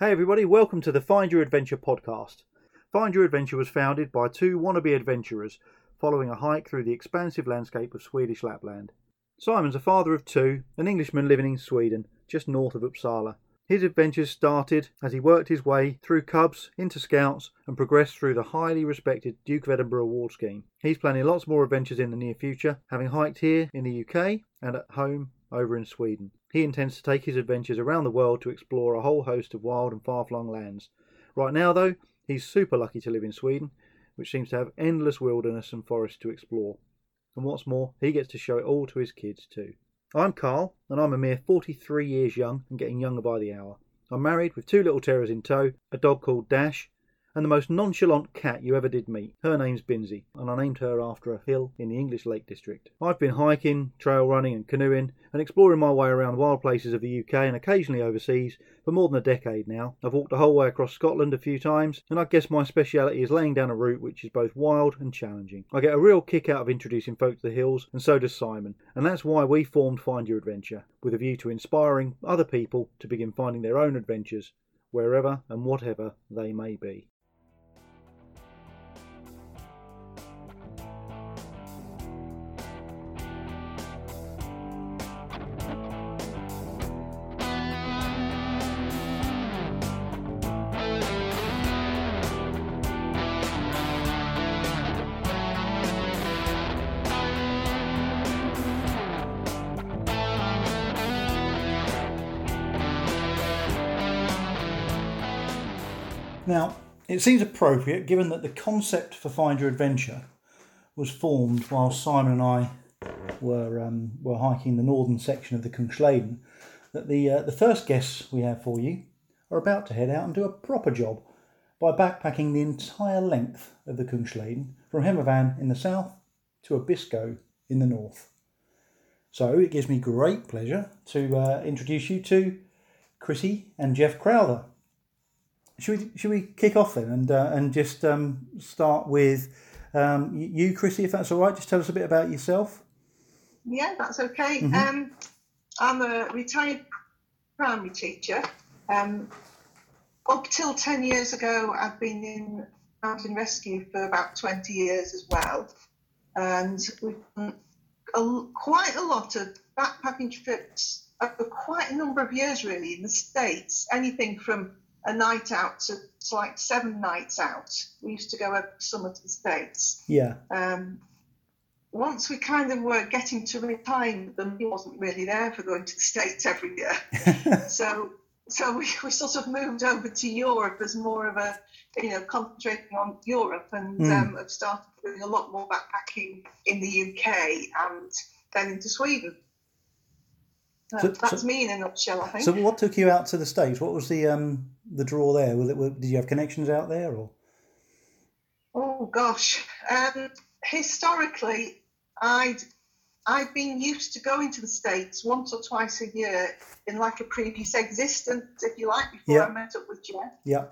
Hey everybody, welcome to the Find Your Adventure podcast. Find Your Adventure was founded by two wannabe adventurers following a hike through the expansive landscape of Swedish Lapland. Simon's a father of two, an Englishman living in Sweden, just north of Uppsala. His adventures started as he worked his way through Cubs into Scouts and progressed through the highly respected Duke of Edinburgh Award scheme. He's planning lots more adventures in the near future, having hiked here in the UK and at home over in Sweden. He intends to take his adventures around the world to explore a whole host of wild and far flung lands. Right now, though, he's super lucky to live in Sweden, which seems to have endless wilderness and forest to explore. And what's more, he gets to show it all to his kids too. I'm Carl, and I'm a mere 43 years young and getting younger by the hour. I'm married with two little terriers in tow, a dog called Dash, and the most nonchalant cat you ever did meet. Her name's Binsey, and I named her after a hill in the English Lake District. I've been hiking, trail running, and canoeing, and exploring my way around wild places of the UK and occasionally overseas for more than a decade now. I've walked the whole way across Scotland a few times, and I guess my speciality is laying down a route which is both wild and challenging. I get a real kick out of introducing folk to the hills, and so does Simon, and that's why we formed Find Your Adventure, with a view to inspiring other people to begin finding their own adventures, wherever and whatever they may be. It seems appropriate, given that the concept for Find Your Adventure was formed while Simon and I were um, were hiking the northern section of the Kungsleden, that the uh, the first guests we have for you are about to head out and do a proper job by backpacking the entire length of the Kungsleden from Hemavan in the south to Abisko in the north. So it gives me great pleasure to uh, introduce you to Chrissy and Jeff Crowther. Should we should we kick off then and uh, and just um, start with um, you, Chrissy, if that's all right? Just tell us a bit about yourself. Yeah, that's okay. Mm-hmm. Um, I'm a retired primary teacher. Um, up till ten years ago, I've been in mountain rescue for about twenty years as well, and we've done a, quite a lot of backpacking trips over quite a number of years, really, in the states. Anything from a night out to, to like seven nights out. We used to go every summer to the States. Yeah. Um, once we kind of were getting to retirement, the money wasn't really there for going to the States every year. so so we, we sort of moved over to Europe as more of a, you know, concentrating on Europe and mm. um, have started doing a lot more backpacking in the UK and then into Sweden. So, that's so, me in a nutshell, I think. So, what took you out to the states? What was the um, the draw there? Was it, did you have connections out there, or? Oh gosh, um, historically, I'd I'd been used to going to the states once or twice a year in like a previous existence, if you like, before I met up with Jeff. Yeah.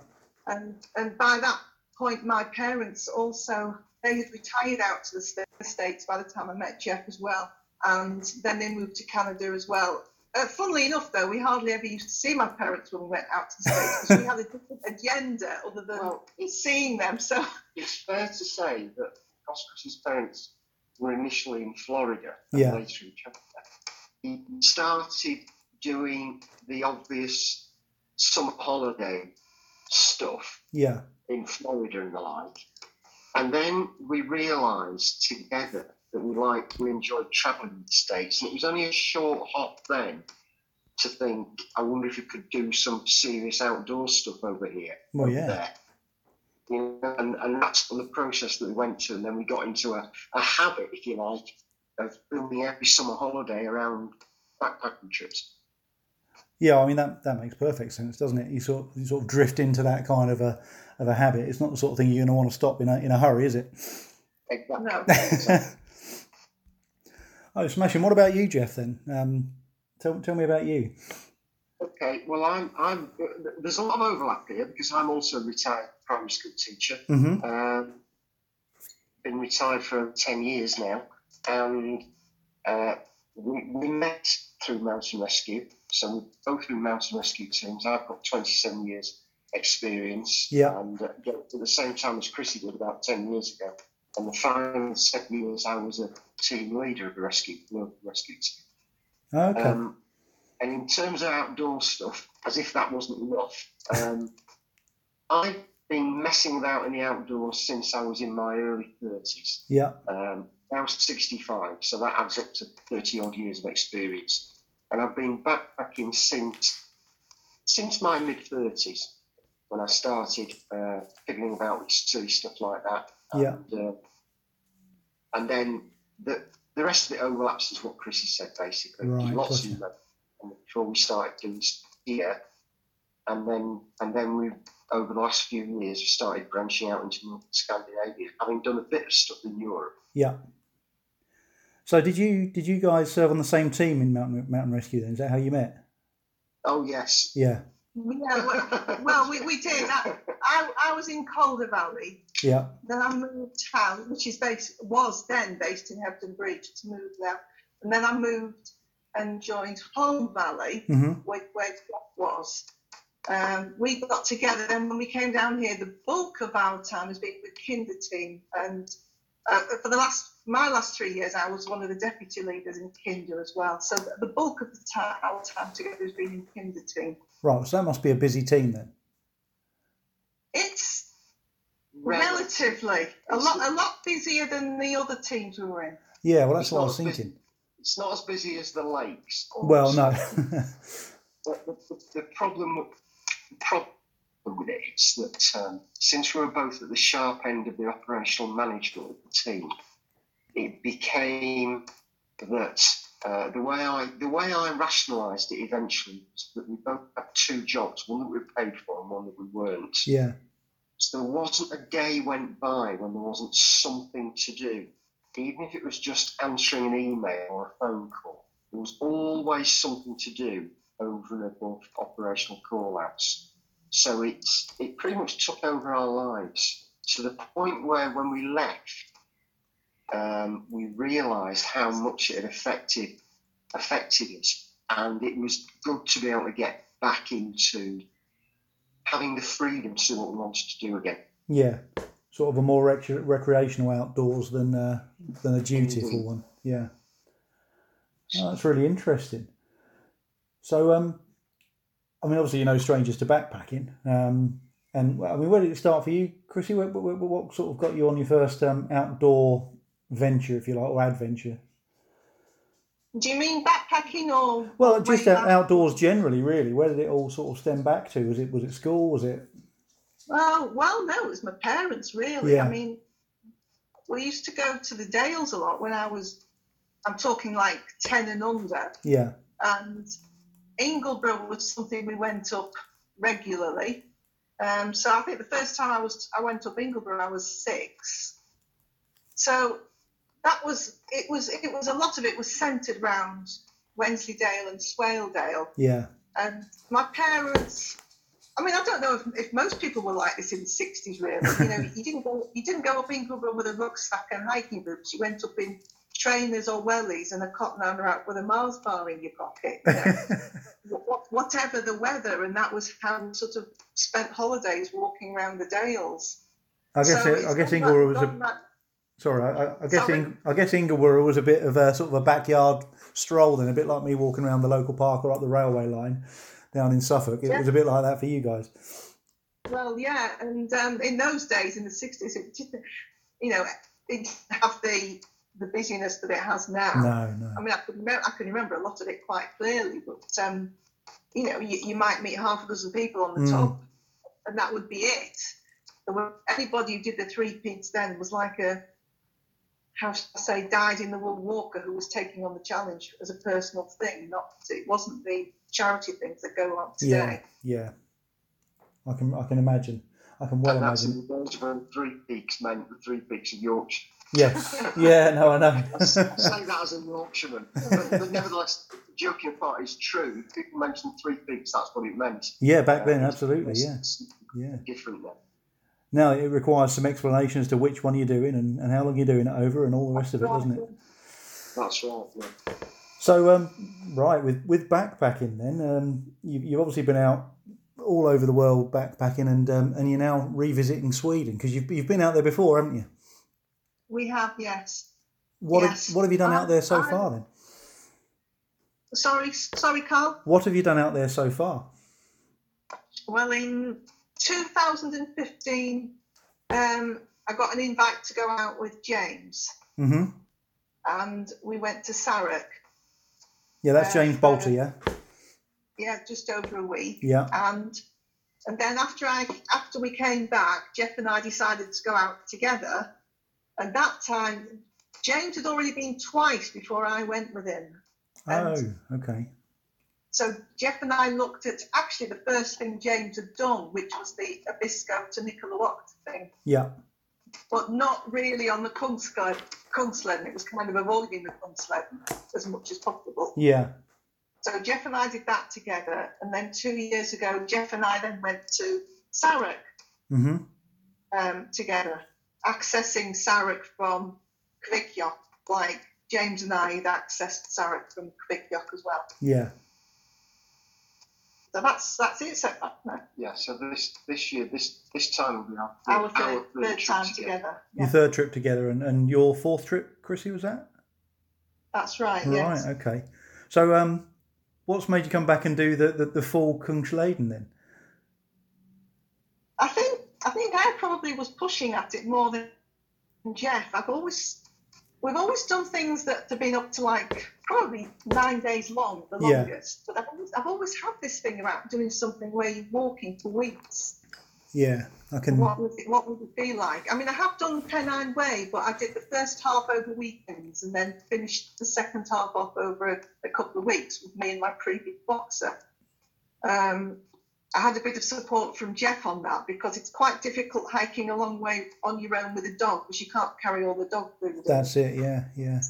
And and by that point, my parents also they had retired out to the states by the time I met Jeff as well, and then they moved to Canada as well. Uh, funnily enough, though, we hardly ever used to see my parents when we went out to the States because we had a different agenda other than well, seeing them. So it's fair to say that Oscar's parents were initially in Florida yeah. later in Canada. He started doing the obvious summer holiday stuff yeah. in Florida and the like. And then we realised together that we liked, we enjoyed travelling in the States. And it was only a short hop then to think, I wonder if you could do some serious outdoor stuff over here. Well, yeah. There. You know, and, and that's the process that we went to. And then we got into a, a habit, if you like, of building every summer holiday around backpacking trips. Yeah, I mean that, that makes perfect sense, doesn't it? You sort of, you sort of drift into that kind of a of a habit. It's not the sort of thing you're going to want to stop in a in a hurry, is it? Exactly. No. Oh, smashing! What about you, Jeff? Then um, tell tell me about you. Okay, well, I'm I'm there's a lot of overlap here because I'm also a retired primary school teacher. Mm-hmm. Um, been retired for ten years now, and uh, we, we met through Mountain Rescue. So we've both been mountain rescue teams. I've got 27 years experience. Yeah. And uh, at the same time as Chrissy did about 10 years ago. And the final seven years, I was a team leader of the rescue, local rescue team. Okay. Um, and in terms of outdoor stuff, as if that wasn't enough, um, I've been messing about in the outdoors since I was in my early 30s. yeah. Um, I was 65, so that adds up to 30 odd years of experience. And I've been backpacking since since my mid 30s when I started uh, fiddling about with silly stuff like that. Yeah. And, uh, and then the the rest of it overlaps is what Chrissy said basically. Right, Lots of them and before we started doing here, and then and then we over the last few years we started branching out into Northern Scandinavia, having done a bit of stuff in Europe. Yeah. So did you did you guys serve on the same team in Mountain Mountain Rescue then? Is that how you met? Oh yes. Yeah. Yeah, well, well we, we did. I, I, I was in Calder Valley. Yeah. Then I moved town, which is based was then based in Hebden Bridge, to move there. And then I moved and joined Holme Valley, hmm where, where Jack was. Um, we got together. Then when we came down here, the bulk of our time has been with Kinder Team, and uh, for the last my last three years, I was one of the deputy leaders in Kinder as well. So the, the bulk of the time, our time together has been in Kinder Team. Right. So that must be a busy team then. It's relatively a lot a lot busier than the other teams we were in. Yeah. Well, that's It's what I not was as busy. thinking. It's not as busy as the lakes. Well, no. But the, the, the problem, with- the problem with it is that um, since we were both at the sharp end of the operational management of the team, it became that uh, the way I the way I rationalised it eventually was that we both had two jobs, one that we were paid for and one that we weren't. yeah. So there wasn't a day went by when there wasn't something to do, even if it was just answering an email or a phone call. There was always something to do over and above operational call-outs. So it's it pretty much took over our lives to the point where when we left, um, we realised how much it had affected affected us, and it was good to be able to get back into having the freedom to do what we wanted to do again. Yeah. Sort of a more rec- recreational outdoors than uh, than a dutiful one. Yeah. Oh, that's really interesting. So, um, I mean, obviously, you're no strangers to backpacking. Um, and I mean, where did it start for you, Chrissy? What, what, what sort of got you on your first um, outdoor venture, if you like, or adventure? Do you mean backpacking or? Well, just out, outdoors generally, really. Where did it all sort of stem back to? Was it was it school? Was it? Well, well, no, it was my parents really. Yeah. I mean, we used to go to the Dales a lot when I was. I'm talking like ten and under, Yeah, and Ingleborough was something we went up regularly. Um, so I think the first time I was I went up Ingleborough, I was six. So that was it was it was a lot of it was centred around Wensleydale and Swaledale. yeah, And my parents, I mean, I don't know if, if most people were like this in the 60s, really. You know, you didn't go, you didn't go up Ingleborough with a rucksack and hiking boots. You went up in trainers or wellies and a cotton underout with a Mars bar in your pocket. You know, Wh- wh- whatever the weather, and that was how we sort of spent holidays walking around the Dales. I guess So it, I guess back- was a back- Sorry, I, I- guess Sorry. Ing, I guess Ingleborough was a bit of a sort of a backyard stroll, then a bit like me walking around the local park or up the railway line down in Suffolk. It Yeah. was a bit like that for you guys. Well, yeah, and um, in those days, in the sixties, you know, it didn't have the the busyness that it has now. No, no. I mean, I can remember, I can remember a lot of it quite clearly, but um, you know, you, you might meet half a dozen people on the Mm. top, and that would be it. There were, anybody who did the three peaks then was like a, how should I say, dyed in the wool walker who was taking on the challenge as a personal thing. Not it wasn't the charity things that go on Yeah, today. yeah. yeah. I can I can imagine. I can well and that's imagine. in the days when Three Peaks meant the Three Peaks of Yorkshire. Yes. Yeah. No, I know. I say that as a Yorkshireman, but, but nevertheless, joking apart, it's true. People mention Three Peaks, that's what it meant. yeah, back then, Uh, absolutely. Yeah, yeah. different now. Now it requires some explanation as to which one you're doing and, and how long you're doing it over and all the rest of it, doesn't it? That's right. Yeah. So, um, right, with, with backpacking then, um, you, you've obviously been out all over the world backpacking and um, and you're now revisiting Sweden because you've, you've been out there before, haven't you? We have, yes. What, Yes. have, what have you done out there so I- far then? Sorry, sorry, Carl. What have you done out there so far? Well, in 2015, um, I got an invite to go out with James, Mm-hmm. and we went to Sarek. Yeah, that's Uh, James Bolter, yeah? Yeah, just over a week. Yeah. and and then after I after we came back, Jeff and I decided to go out together. And that time, James had already been twice before I went with him. Oh, okay. so Jeff and I looked at actually the first thing James had done, which was the Abisko to Nikkaluokta thing, Yeah. but not really on the. Kungsleden. It was kind of avoiding the Kungsleden as much as possible. Yeah. So Jeff and I did that together, and then two years ago, Jeff and I then went to Sarek. hmm um, together, accessing Sarek from Kvikkjokk, like James and I had accessed Sarek from Kvikkjokk as well. Yeah. So that's that's it so far. No, Yeah, so this this year, this this time will be our third, third trip time together. Your Yeah, third trip together and, and your fourth trip, Chrissy, was that? that's right. Yes. Right, okay. So, um, what's made you come back and do the, the, the full Kungsleden then? I think I probably was pushing at it more than Jeff. I've always we've always done things that have been up to like probably nine days long, the longest. Yeah. But I've always, I've always had this thing about doing something where you're walking for weeks. Yeah, I can. What would it, what would it be like? I mean, I have done the Pennine Way, but I did the first half over weekends and then finished the second half off over a, a couple of weeks with me and my previous boxer. Um, I had a bit of support from Jeff on that because it's quite difficult hiking a long way on your own with a dog because you can't carry all the dog food. That's it. Yeah, yeah,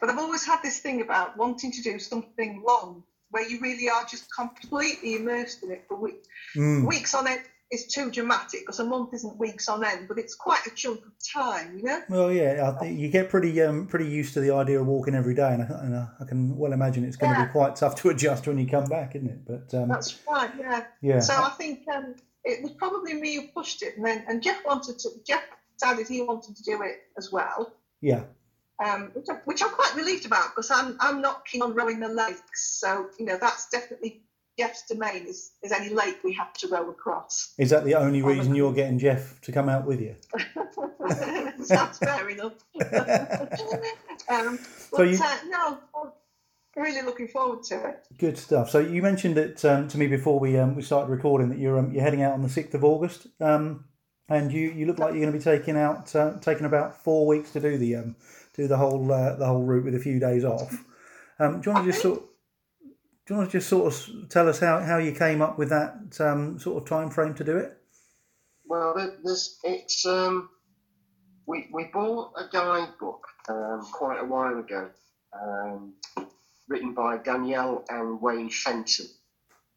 But I've always had this thing about wanting to do something long where you really are just completely immersed in it for weeks mm, weeks on end is too dramatic because a month isn't weeks on end, but it's quite a chunk of time, you know. Well, yeah, I think you get pretty um, pretty used to the idea of walking every day, and I, and I, can well imagine it's going to be quite tough to adjust when you come back, isn't it? But um, That's right, yeah. yeah, So I think um, it was probably me who pushed it, and then and Jeff wanted to. Jeff decided he wanted to do it as well, yeah, um, which, I, which I'm quite relieved about because I'm I'm not keen on rowing the lakes, so you know that's definitely Jeff's domain is is any lake we have to row across. is that the only reason you're getting Jeff to come out with you? That's fair enough. um, but So you- uh, no, I'm really looking forward to it. Good stuff. So you mentioned it um, to me before we um, we started recording that you're um, you're heading out on the sixth of August, um, and you, you look like you're going to be taking out uh, taking about four weeks to do the um, do the whole uh, the whole route with a few days off. Um, do you want to just sort do you want to just sort of tell us how, how you came up with that um, sort of time frame to do it? Well, there's it's um, we we bought a guidebook um, quite a while ago, um, written by Danielle and Wayne Fenton,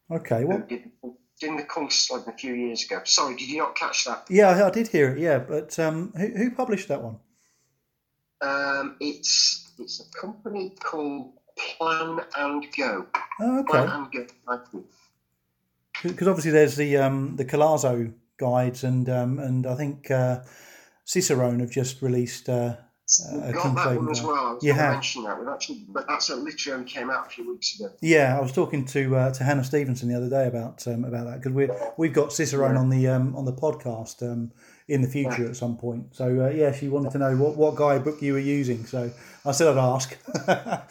Okay. Well, did did the course like a few years ago. Sorry, did you not catch that? yeah, I I did hear it. Yeah, but um, who who published that one? Um, it's it's a company called Plan and Go. Oh, Plan okay. and Go. Because obviously there's the um, the Calazo guides, and um, and I think uh, Cicerone have just released. Uh, We've got that one as well. I was You going to mention that. We've actually, but that's a literally only came out a few weeks ago. Yeah, I was talking to uh, to Hannah Stevenson the other day about um, about that because we we've got Cicerone Yeah. on the um, on the podcast um, in the future at some point. So uh, yeah, she wanted to know what what guidebook you were using. So I said I'd ask.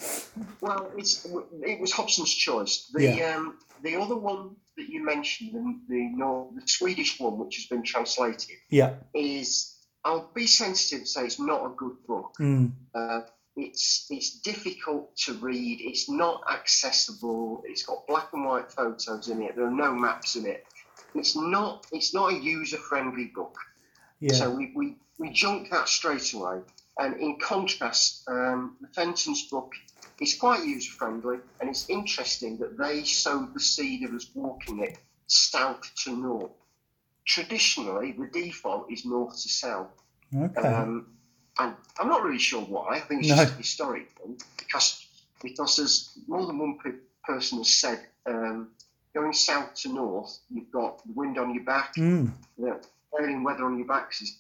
Well, it's it was Hobson's choice. The Yeah. um, the other one that you mentioned, the the, the Swedish one, which has been translated, yeah. is I'll be sensitive to say it's not a good book. Mm. Uh, it's it's difficult to read. It's not accessible. It's got black and white photos in it. There are no maps in it. It's not it's not a user friendly book. Yeah. So we, we, we junked that straight away. And in contrast, um, the Fenton's book is quite user friendly, and it's interesting that they sowed the seed of us walking it south to north. Traditionally, the default is north to south. okay. Um, and I'm not really sure why. I think it's No. just a historic thing because because as more than one pe- person has said, um, going south to north, you've got the wind on your back, Mm. the prevailing weather on your backs is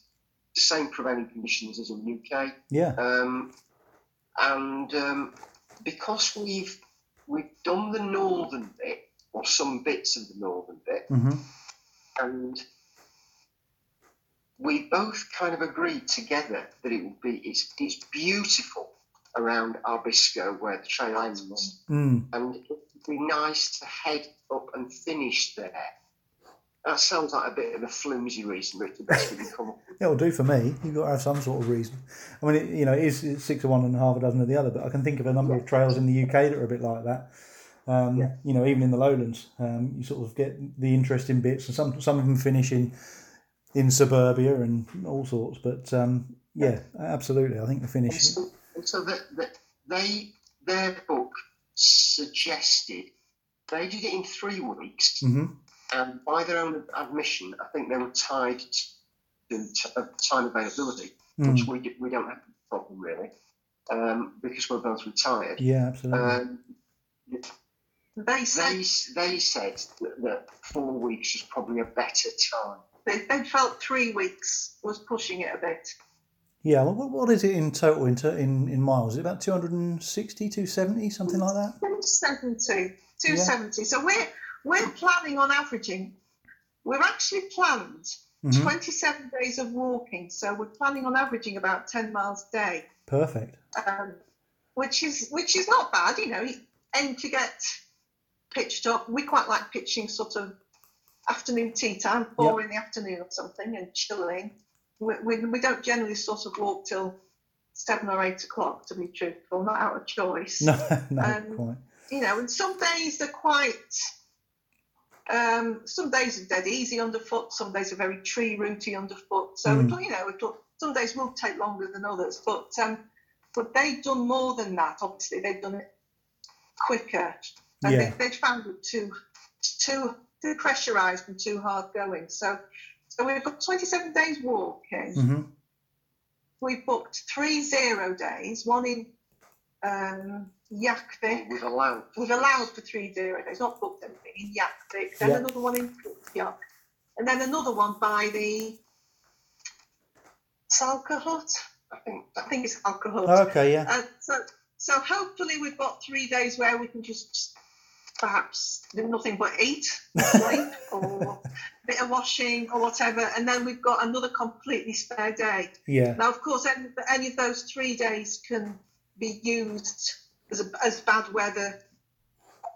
the same prevailing conditions as in the UK. Yeah. Um, and um, because we've we've done the northern bit or some bits of the northern bit, hmm and we both kind of agreed together that it would be it's it's beautiful around Abisko where the trail ends, Mm. and it would be nice to head up and finish there. That sounds like a bit of a flimsy reason, but it's the best we can come up with. It'll do for me. You've got to have some sort of reason. I mean, it, you know, it is six of one and half a dozen of the other, but I can think of a number of trails in the UK that are a bit like that. Um, Yeah. You know, even in the lowlands, um, you sort of get the interesting bits, and some some of them finish in in suburbia and all sorts. But um, yeah, absolutely, I think the And finish. so, and so that, that they their book suggested they did it in three weeks, hmm and by their own admission, I think they were tied to t- uh, time availability, which Mm. we we don't have a problem really, um, because we're both retired. Yeah, absolutely. Um, They said they they said that, that four weeks was probably a better time. they, they felt three weeks was pushing it a bit. yeah, well, what, what is it in total in, in in miles? Is it about 260, 270, something like that? 270. 270. So we're we're planning on averaging. We're actually planned Mhm. 27 days of walking. So we're planning on averaging about 10 miles a day, Perfect. um, which is which is not bad. You know, you aim to get pitched up. We quite like pitching sort of afternoon tea time, four in the afternoon or something, and chilling. We, we, we don't generally sort of walk till seven or eight o'clock, to be truthful, not out of choice. No, no, Um, quite. you know, and some days they're quite. Um, some days are dead easy underfoot. Some days are very tree rooty underfoot. So Mm. you know, it'll, some days will take longer than others. But um, but they've done more than that. Obviously, they've done it quicker, and Yeah. they, they've found it too too too pressurised and too hard going. So so we've got 27 days walking. hmm We've booked three zero days. One in um, Jäkkvik. We've allowed We've allowed for three days, It's not booked anything in Jäkkvik, then Yeah. another one in Pripyat, and then another one by the Salka Hut. I think I think it's Salka Hut. Oh, Okay, yeah. Uh, so, so hopefully we've got three days where we can just perhaps do nothing but eat, sleep, or a bit of washing or whatever, and then we've got another completely spare day. Yeah. Now, of course, any, any of those three days can be used as, as bad weather.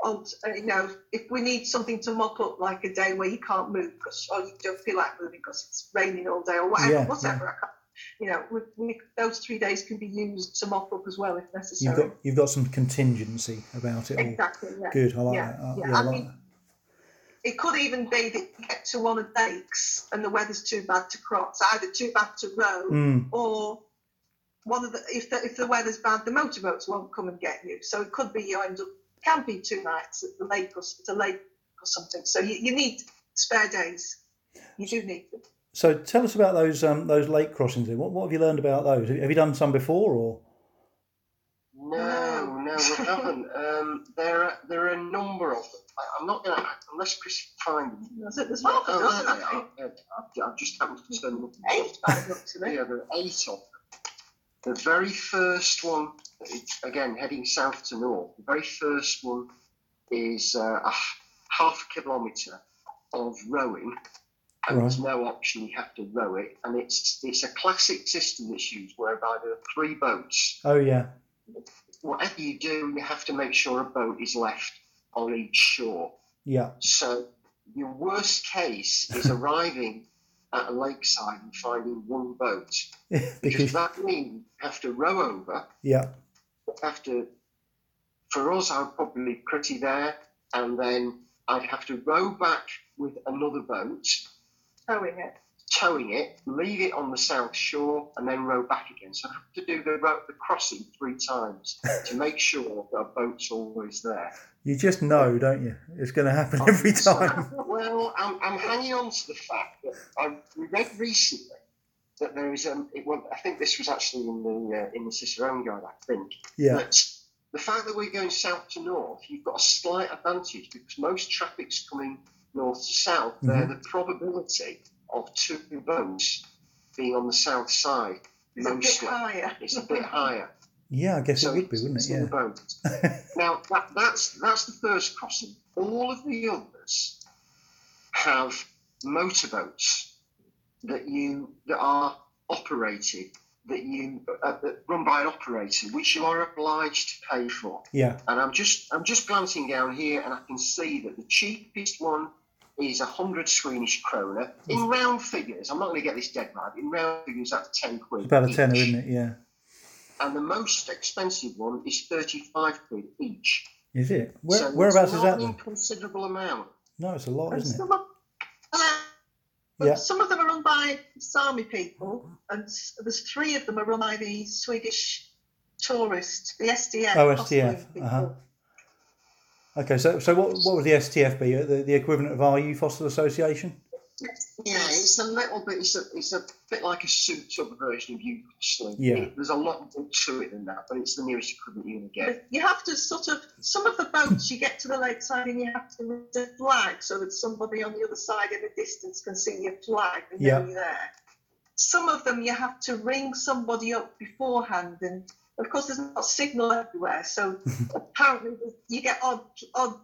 On, uh, you know, if we need something to mop up, like a day where you can't move because or you don't feel like moving because it's raining all day or whatever, Yeah, whatever. I can't, you know, we, we, those three days can be used to mop up as well if You've necessary. got you've got some contingency about it all. exactly. Yeah. Good. I like Yeah, that. Uh, yeah. yeah, I I like mean, It could even be that you get to one of the lakes and the weather's too bad to cross, either too bad to row. Mm, or one of the if the if the weather's bad, the motorboats won't come and get you. So it could be you end up camping two nights at the lake or at a lake or something. So you, you need spare days. You do need them. So tell us about those um, those lake crossings. What what have you learned about those? Have you done some before or? No, no, we haven't. Um, there, are, there are a number of them. I, I'm not going to, unless Chris can find them. There's, there's Oh, there they I think. are. Yeah, I've, I've just happened to turn them up. Eight by the looks of it. Yeah, there are eight of them. The very first one, again, heading south to north, the very first one is uh, a half kilometre of rowing. And there's no option, you have to row it. And it's it's a classic system that's used whereby there are three boats Oh yeah. whatever you do, you have to make sure a boat is left on each shore. Yeah. So your worst case is arriving at a lakeside and finding one boat because because that means you have to row over. yeah. you Have to. For us, I would probably leave Pretty there, and then I'd have to row back with another boat, Towing it. towing it, leave it on the south shore, and then row back again. So I have to do the the crossing three times to make sure that a boat's always there. You just know, don't you? It's going to happen every time. Well, I'm, I'm hanging on to the fact that I read recently that there is um, it, well, I think this was actually in the uh, in the Cicerone guide, I think Yeah. that the fact that we're going south to north, you've got a slight advantage because most traffic's coming north to south. Mm-hmm. There, the probability of two boats being on the south side It's a bit higher. is a bit higher. Yeah, I guess So it would be, wouldn't it? Yeah. now that, that's that's the first crossing. All of the others have motorboats that you that are operated that you uh, that run by an operator, which you are obliged to pay for. Yeah. And I'm just I'm just glancing down here, and I can see that the cheapest one is a hundred Swedish krona in round figures. I'm not going to get this dead right. In round figures, that's ten quid. It's about a tenner, isn't it? Yeah. And the most expensive one is thirty-five quid each. Is it? Where, So whereabouts is that an then? inconsiderable amount. No, it's a lot, And isn't it? some of, uh, Yeah. some of them are run by Sami people, and there's three of them are run by the Swedish tourist, the STF. Oh, STF. Uh-huh. Okay, so so what what would the STF be? The, the equivalent of our Youth Hostel Association? Yeah, it's a little bit. It's a it's a bit like a souped-up version of you hustling. Yeah. It- there's a lot more to it than that, but it's the nearest you couldn't even get. You have to sort of some of the boats you get to the lakeside and you have to read the flag so that somebody on the other side in the distance can see your flag and know you're there. Some of them you have to ring somebody up beforehand and of course there's not signal everywhere so apparently you get odd odd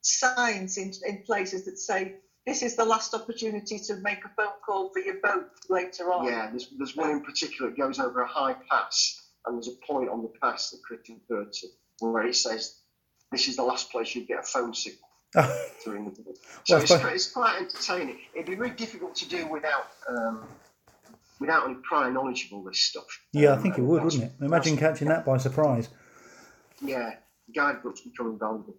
signs in, in places that say this is the last opportunity to make a phone call for your boat later on. Yeah, there's, there's one in particular that goes over a high pass, and there's a point on the pass that Chris referred to where it says this is the last place you'd get a phone signal during the day. So Well, it's, quite- it's quite entertaining. It'd be very difficult to do without um, without any prior knowledge of all this stuff. yeah, I Um, think it would, wouldn't it? Imagine catching that by surprise. Yeah, guidebooks become invaluable.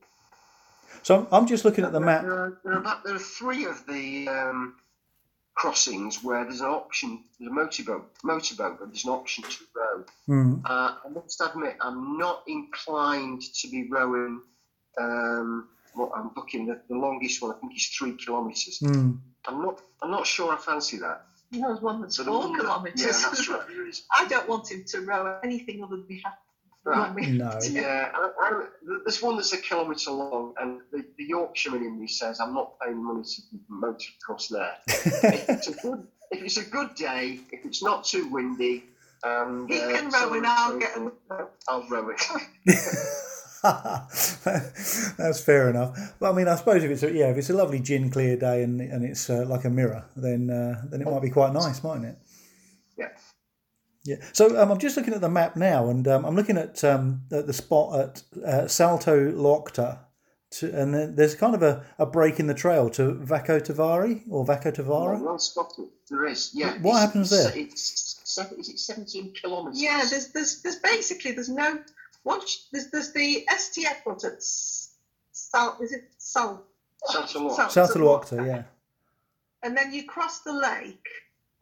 So I'm, I'm just looking at the map. There are, there, are about, there are three of the um, crossings where there's an option. There's a motorboat, motorboat, but there's an option to row. Hmm. Uh, I must admit, I'm not inclined to be rowing. Um, what I'm looking at the longest one, I think, is three kilometres. Hmm. I'm not. I'm not sure I fancy that. There's one that's So four one that- kilometres. Yeah, that's right. There is. I don't want him to row anything other than be happy. Right. No. Yeah, I, I, there's one that's a kilometre long, and the, the Yorkshireman in me says I'm not paying money to motor across there. if, it's a good, if it's a good day, if it's not too windy, and He uh, can so row and I'll so get forth, a I'll row it. That's fair enough. Well, I mean, I suppose if it's a, yeah, if it's a lovely gin clear day and and it's uh, like a mirror, then uh, then it might be quite nice, mightn't it? Yeah. Yeah. So um, I'm just looking at the map now, and um, I'm looking at um, the, the spot at uh, Saltoluokta, to, and then there's kind of a, a break in the trail to Vakkotavare or Vakkotavare. well spotted. There is. Yeah. What it's- happens there? It's, seven, is it 17 kilometres? Yeah, there's there's there's basically there's no once there's there's the STF foot at S- Sal is it Sal Santa Laura. Salto Salto Locta, yeah, and then you cross the lake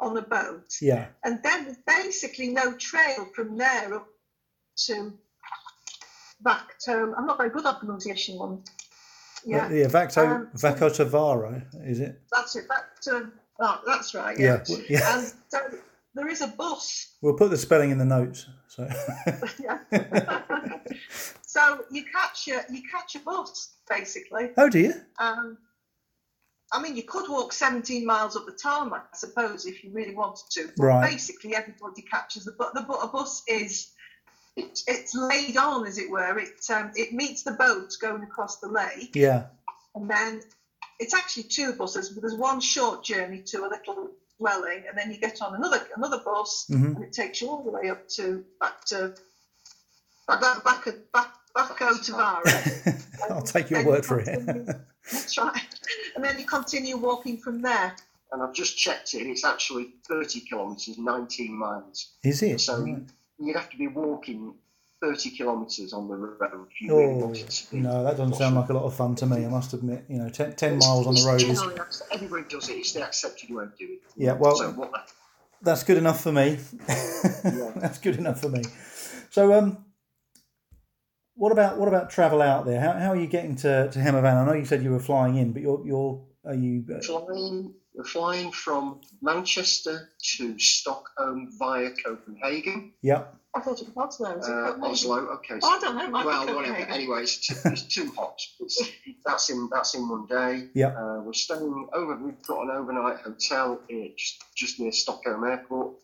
on a boat yeah, and then there's basically no trail from there up to back to I'm not very good at pronunciation one. Yeah, yeah. Vacto Um, Vakkotavare, is it? that's it. Back to oh, that's right. Yeah, Yeah, yeah. and so there is a bus We'll put the spelling in the notes. So. so you catch a you catch a bus basically. oh dear. Um, I mean, you could walk 17 miles up the tarmac, I suppose, if you really wanted to. But Right. basically, everybody catches the bus. The bu- bus is it's, it's laid on, as it were. It um, it meets the boat going across the lake, Yeah. and then it's actually two buses. But there's one short journey to a little dwelling, and then you get on another another bus, Mhm. and it takes you all the way up to back to back back back back, back to Vara. I'll take your And word for it. That's right. And then you continue walking from there. And I've just checked it, it's actually 30 kilometres, 19 miles. Is it? So Right. you'd have to be walking 30 kilometres on the road if you really Oh wanted to be. no, that doesn't sound like a lot of fun to me. I must admit. You know, 10, 10 miles on the road is Everybody does it. It's the accepted way of doing it. Yeah, well- So what, that's good enough for me. that's good enough for me. So, um, what about what about travel out there? How, how are you getting to to Hemavan? I know you said you were flying in, but you're you're are you? Uh, flying, we're flying from Manchester to Stockholm via Copenhagen. yeah. I thought it was Oslo. Is it Uh, Oslo, okay. Oh, I don't know. Might be well, whatever. Copenhagen. Anyway, it's two, it's two hops. It's, that's in that's in one day. Yeah. Uh, we're staying over. We've got an overnight hotel in, just just near Stockholm Airport,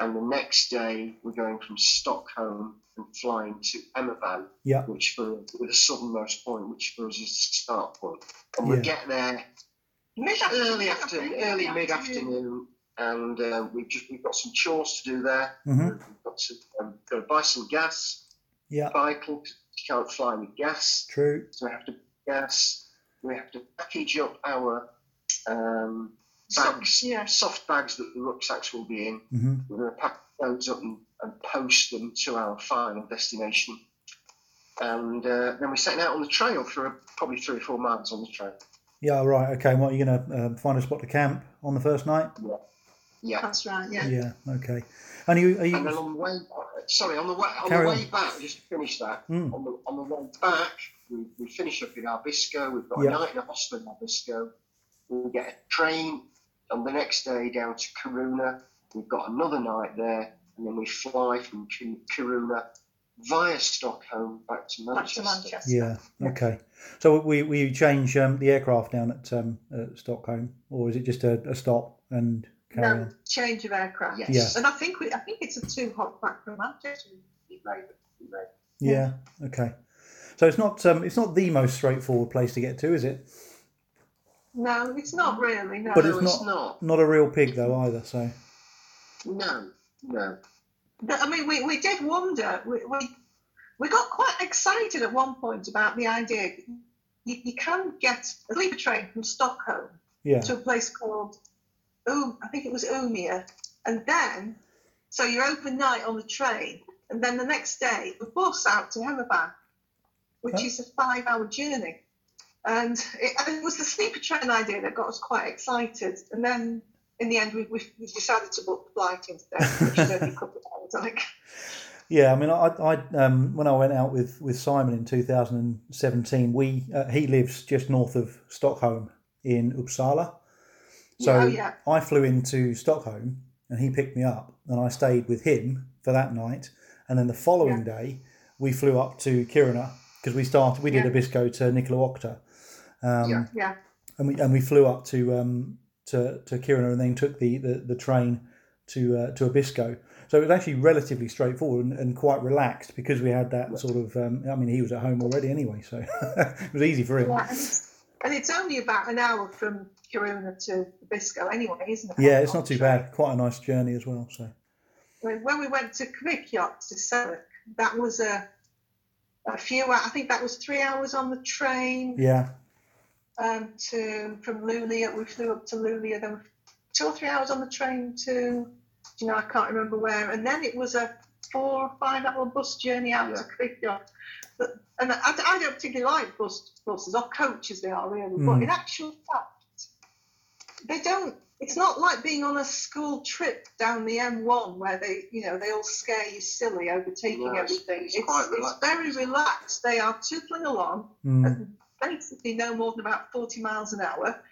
and the next day we're going from Stockholm and flying to Hemavan, Yeah. which for the southernmost point, which for us is the start point. And we Yeah. get there Mid-afternoon, early afternoon, early mid afternoon, and uh, we've just we've got some chores to do there. hmm We've got to um, got to buy some gas. Yeah. Vital. You can't fly with gas, True. so we have to gas. We have to package up our um, bags, yeah. soft bags that the rucksacks will be in. hmm We're going to pack those up and, and post them to our final destination. And uh, then we're setting out on the trail for a, probably three or four miles on the trail. Yeah. Right. Okay. What are you going to uh, find a spot to camp on the first night? Yeah. Yeah. That's right. Yeah. Yeah. Okay. And you, are you? And then you on the way, sorry, on the way, on Carry the on. way back, just to finish that. Mm. On the on the way back, we, we finish up in Abisko. We've got Yeah. a night in a hostel in Abisko. We'll get a train on the next day down to Kiruna. We've got another night there, and then we fly from Ki- Kiruna via Stockholm back to Back Manchester. to Manchester. Yeah. Okay. So we we change um, the aircraft down at, um, at Stockholm, or is it just a, a stop and carry No on? change of aircraft. Yes. Yeah. And I think we, I think it's a two hop back from Manchester. Yeah. Okay. So it's not um, it's not the most straightforward place to get to, is it? No, it's not really. No. But no, it's it's not. Not a real pig though either. So No, no. I mean, we, we did wonder. We, we we got quite excited at one point about the idea. You, you can get a sleeper train from Stockholm yeah. to a place called, um, I think it was Umeå, and then so you're overnight on the train, and then the next day a bus out to Hemavan, which is a five-hour journey. And it, and it was the sleeper train idea that got us quite excited. And then in the end, we, we, we decided to book flight instead, which is only a couple of hours. Like, Yeah, I mean, I, I um, when I went out with, with Simon in 2017, we uh, he lives just north of Stockholm in Uppsala. So oh, yeah. I flew into Stockholm and he picked me up, and I stayed with him for that night. And then the following day, we flew up to Kiruna because we started. We did Yeah. Abisko to Nikkaluokta, um, Yeah. Yeah. and we and we flew up to um, to to Kiruna and then took the the, the train to uh, to Abisko. So it was actually relatively straightforward and, and quite relaxed because we had that sort of. Um, I mean, he was at home already anyway, so it was easy for him. Yeah, and it's, and it's only about an hour from Kiruna to Bisco anyway, isn't it? Yeah, it's not too bad. Quite a nice journey as well. So When when we went to Kvikkjokk to Sarek, that was a a few. I think that was three hours on the train yeah, um, to from Luleå. We flew up to Luleå, then two or three hours on the train to, you know, I can't remember where, and then it was a four or five hour bus journey out to Kvikkjokk. But and I, I don't particularly like bus buses or coaches. They are really, but Mm. in actual fact, they don't. It's not like being on a school trip down the M1 where they, you know, they all scare you silly overtaking No, everything. it's It's, it's very relaxed. They are tootling along Mm. At basically no more than about 40 miles an hour.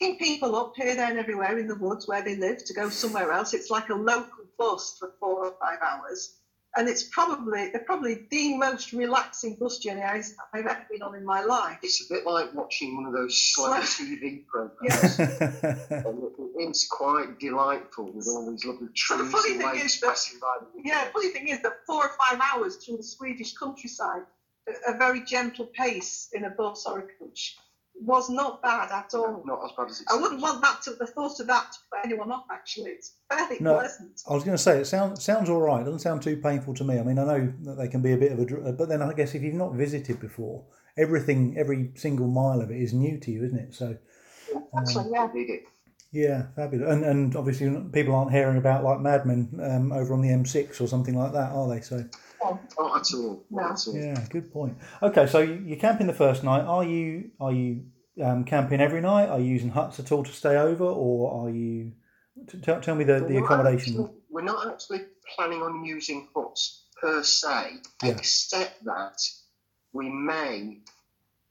Picking people up here, there, and everywhere in the woods where they live to go somewhere else. It's like a local bus for four or five hours. And it's probably they're probably the most relaxing bus journey I- I've ever been on in my life. It's a bit like watching one of those slow TV programs. Yeah. It's quite delightful with all these lovely trees the funny and thing is that- passing by. the Yeah, funny thing is that four or five hours through the Swedish countryside, a- a very gentle pace in a bus or a coach, was not bad at all. Not as bad as it I wouldn't want that to the thought of that to put anyone off. Actually, it's fairly No. pleasant. I was going to say it sounds sounds all right. It doesn't sound too painful to me. I mean, I know that they can be a bit of a, but then I guess if you've not visited before, everything, every single mile of it is new to you, isn't it? So Actually, yeah. Did it? yeah, fabulous. And and obviously people aren't hearing about like Mad Men um, over on the M6 or something like that, are they? So Not at all. No. Not at all. yeah, good point. Okay, so you- you're camping the first night. Are you are you um, camping every night? Are you using huts at all to stay over, or are you? t- Tell, tell me the, the We're not accommodation. actually- we're not actually planning on using huts per se, Yeah. except that we may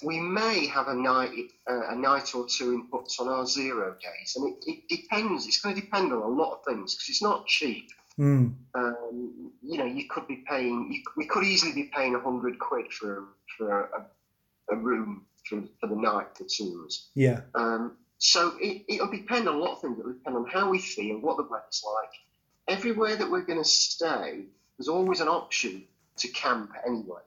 we may have a night, uh, a night or two in huts on our zero days, and it, it depends. It's going to depend on a lot of things because it's not cheap. Mm. Um, you know, you could be paying. You, we could easily be paying a hundred quid for for a, a room for, for the night for two of. Yeah. Um, so it, it'll depend on a lot of things. It'll depend on how we feel, what the weather's like. Everywhere that we're going to stay, there's always an option to camp anyway.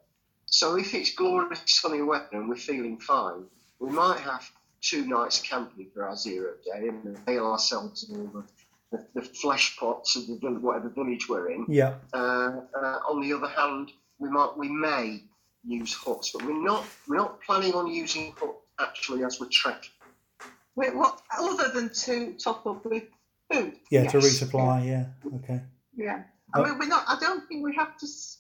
So if it's glorious sunny weather and we're feeling fine, we might have two nights camping for our zero day and nail ourselves in all the, the, the flesh pots of the vill- whatever village we're in. Yeah. Uh, uh, on the other hand, we might we may use huts, but we're not we're not planning on using huts actually as we're trekking. Wait, what other than to top up with food? Yeah. To resupply. Yeah. Okay. Yeah. I mean, we're not. I don't think we have to. s-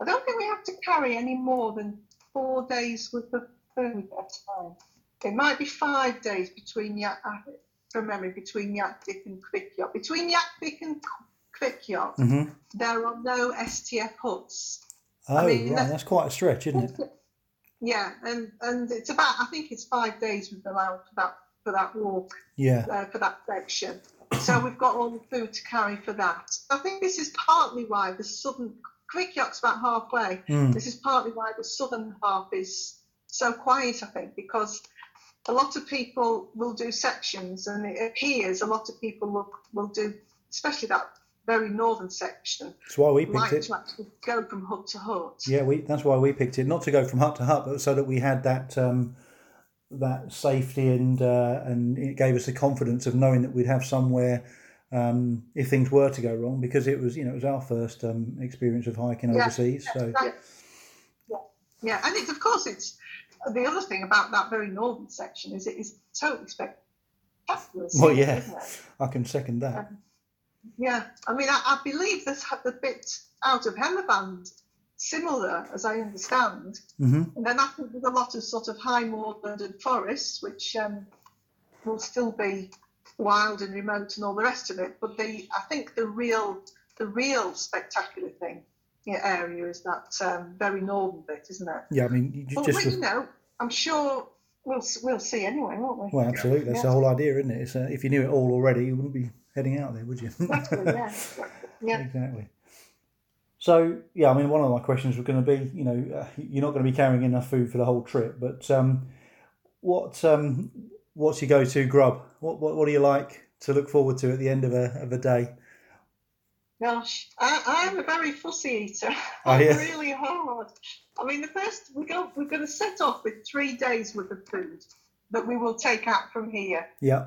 I don't think we have to carry any more than four days worth of food at a time. It might be five days between Yak, uh, from memory, between Jäkkvik and Quick Between Jäkkvik and Quick hmm there are no STF huts. Oh, mean, right. that- That's quite a stretch, isn't it? Yeah, and and it's about. I think it's five days we've allowed for that for that walk. Yeah. uh, for that section. So we've got all the food to carry for that. I think this is partly why the southern Kvikkjokk's about halfway. Mm. This is partly why the southern half is so quiet. I think because a lot of people will do sections, and it appears a lot of people will will do, especially that very northern section, That's why we picked like it. to actually go from hut to hut. Yeah, we. That's why we picked it. Not to go from hut to hut, but so that we had that um, that safety and uh, and it gave us the confidence of knowing that we'd have somewhere um, if things were to go wrong. Because it was, you know, it was our first um, experience of hiking Yeah, overseas. So Yeah, yeah, and it's of course it's the other thing about that very northern section is it is totally spectacular. Well, yeah. I can second that. Yeah, I mean, I, I believe there's the bit out of Hemavan similar, as I understand. hmm And then I think there's a lot of sort of high moorland and forests, which um, will still be wild and remote and all the rest of it. But the I think the real the real spectacular thing area is that um, very northern bit, isn't it? Yeah, I mean, you But just we, you know, I'm sure we'll we'll see anyway, won't we? well, absolutely. That's the whole idea, isn't it? It's, uh, if you knew it all already, you wouldn't be heading out there, would you? Exactly, yeah. Yeah. exactly. So yeah, I mean, one of my questions was going to be, you know, uh, you're not going to be carrying enough food for the whole trip, but um, what um, what's your go-to grub? What, what what do you like to look forward to at the end of a of a day? Gosh, I, I'm a very fussy eater. Oh, I'm yeah. really hard. I mean, the first we go, we're going to set off with three days worth of food that we will take out from here, Yeah,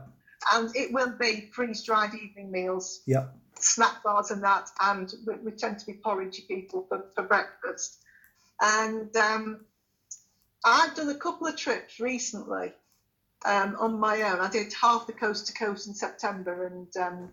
and it will be freeze-dried evening meals, yeah, snack bars, and that. And we, we tend to be porridgey people for, for breakfast. And um, I've done a couple of trips recently um, on my own. I did half the coast to coast in September, and um,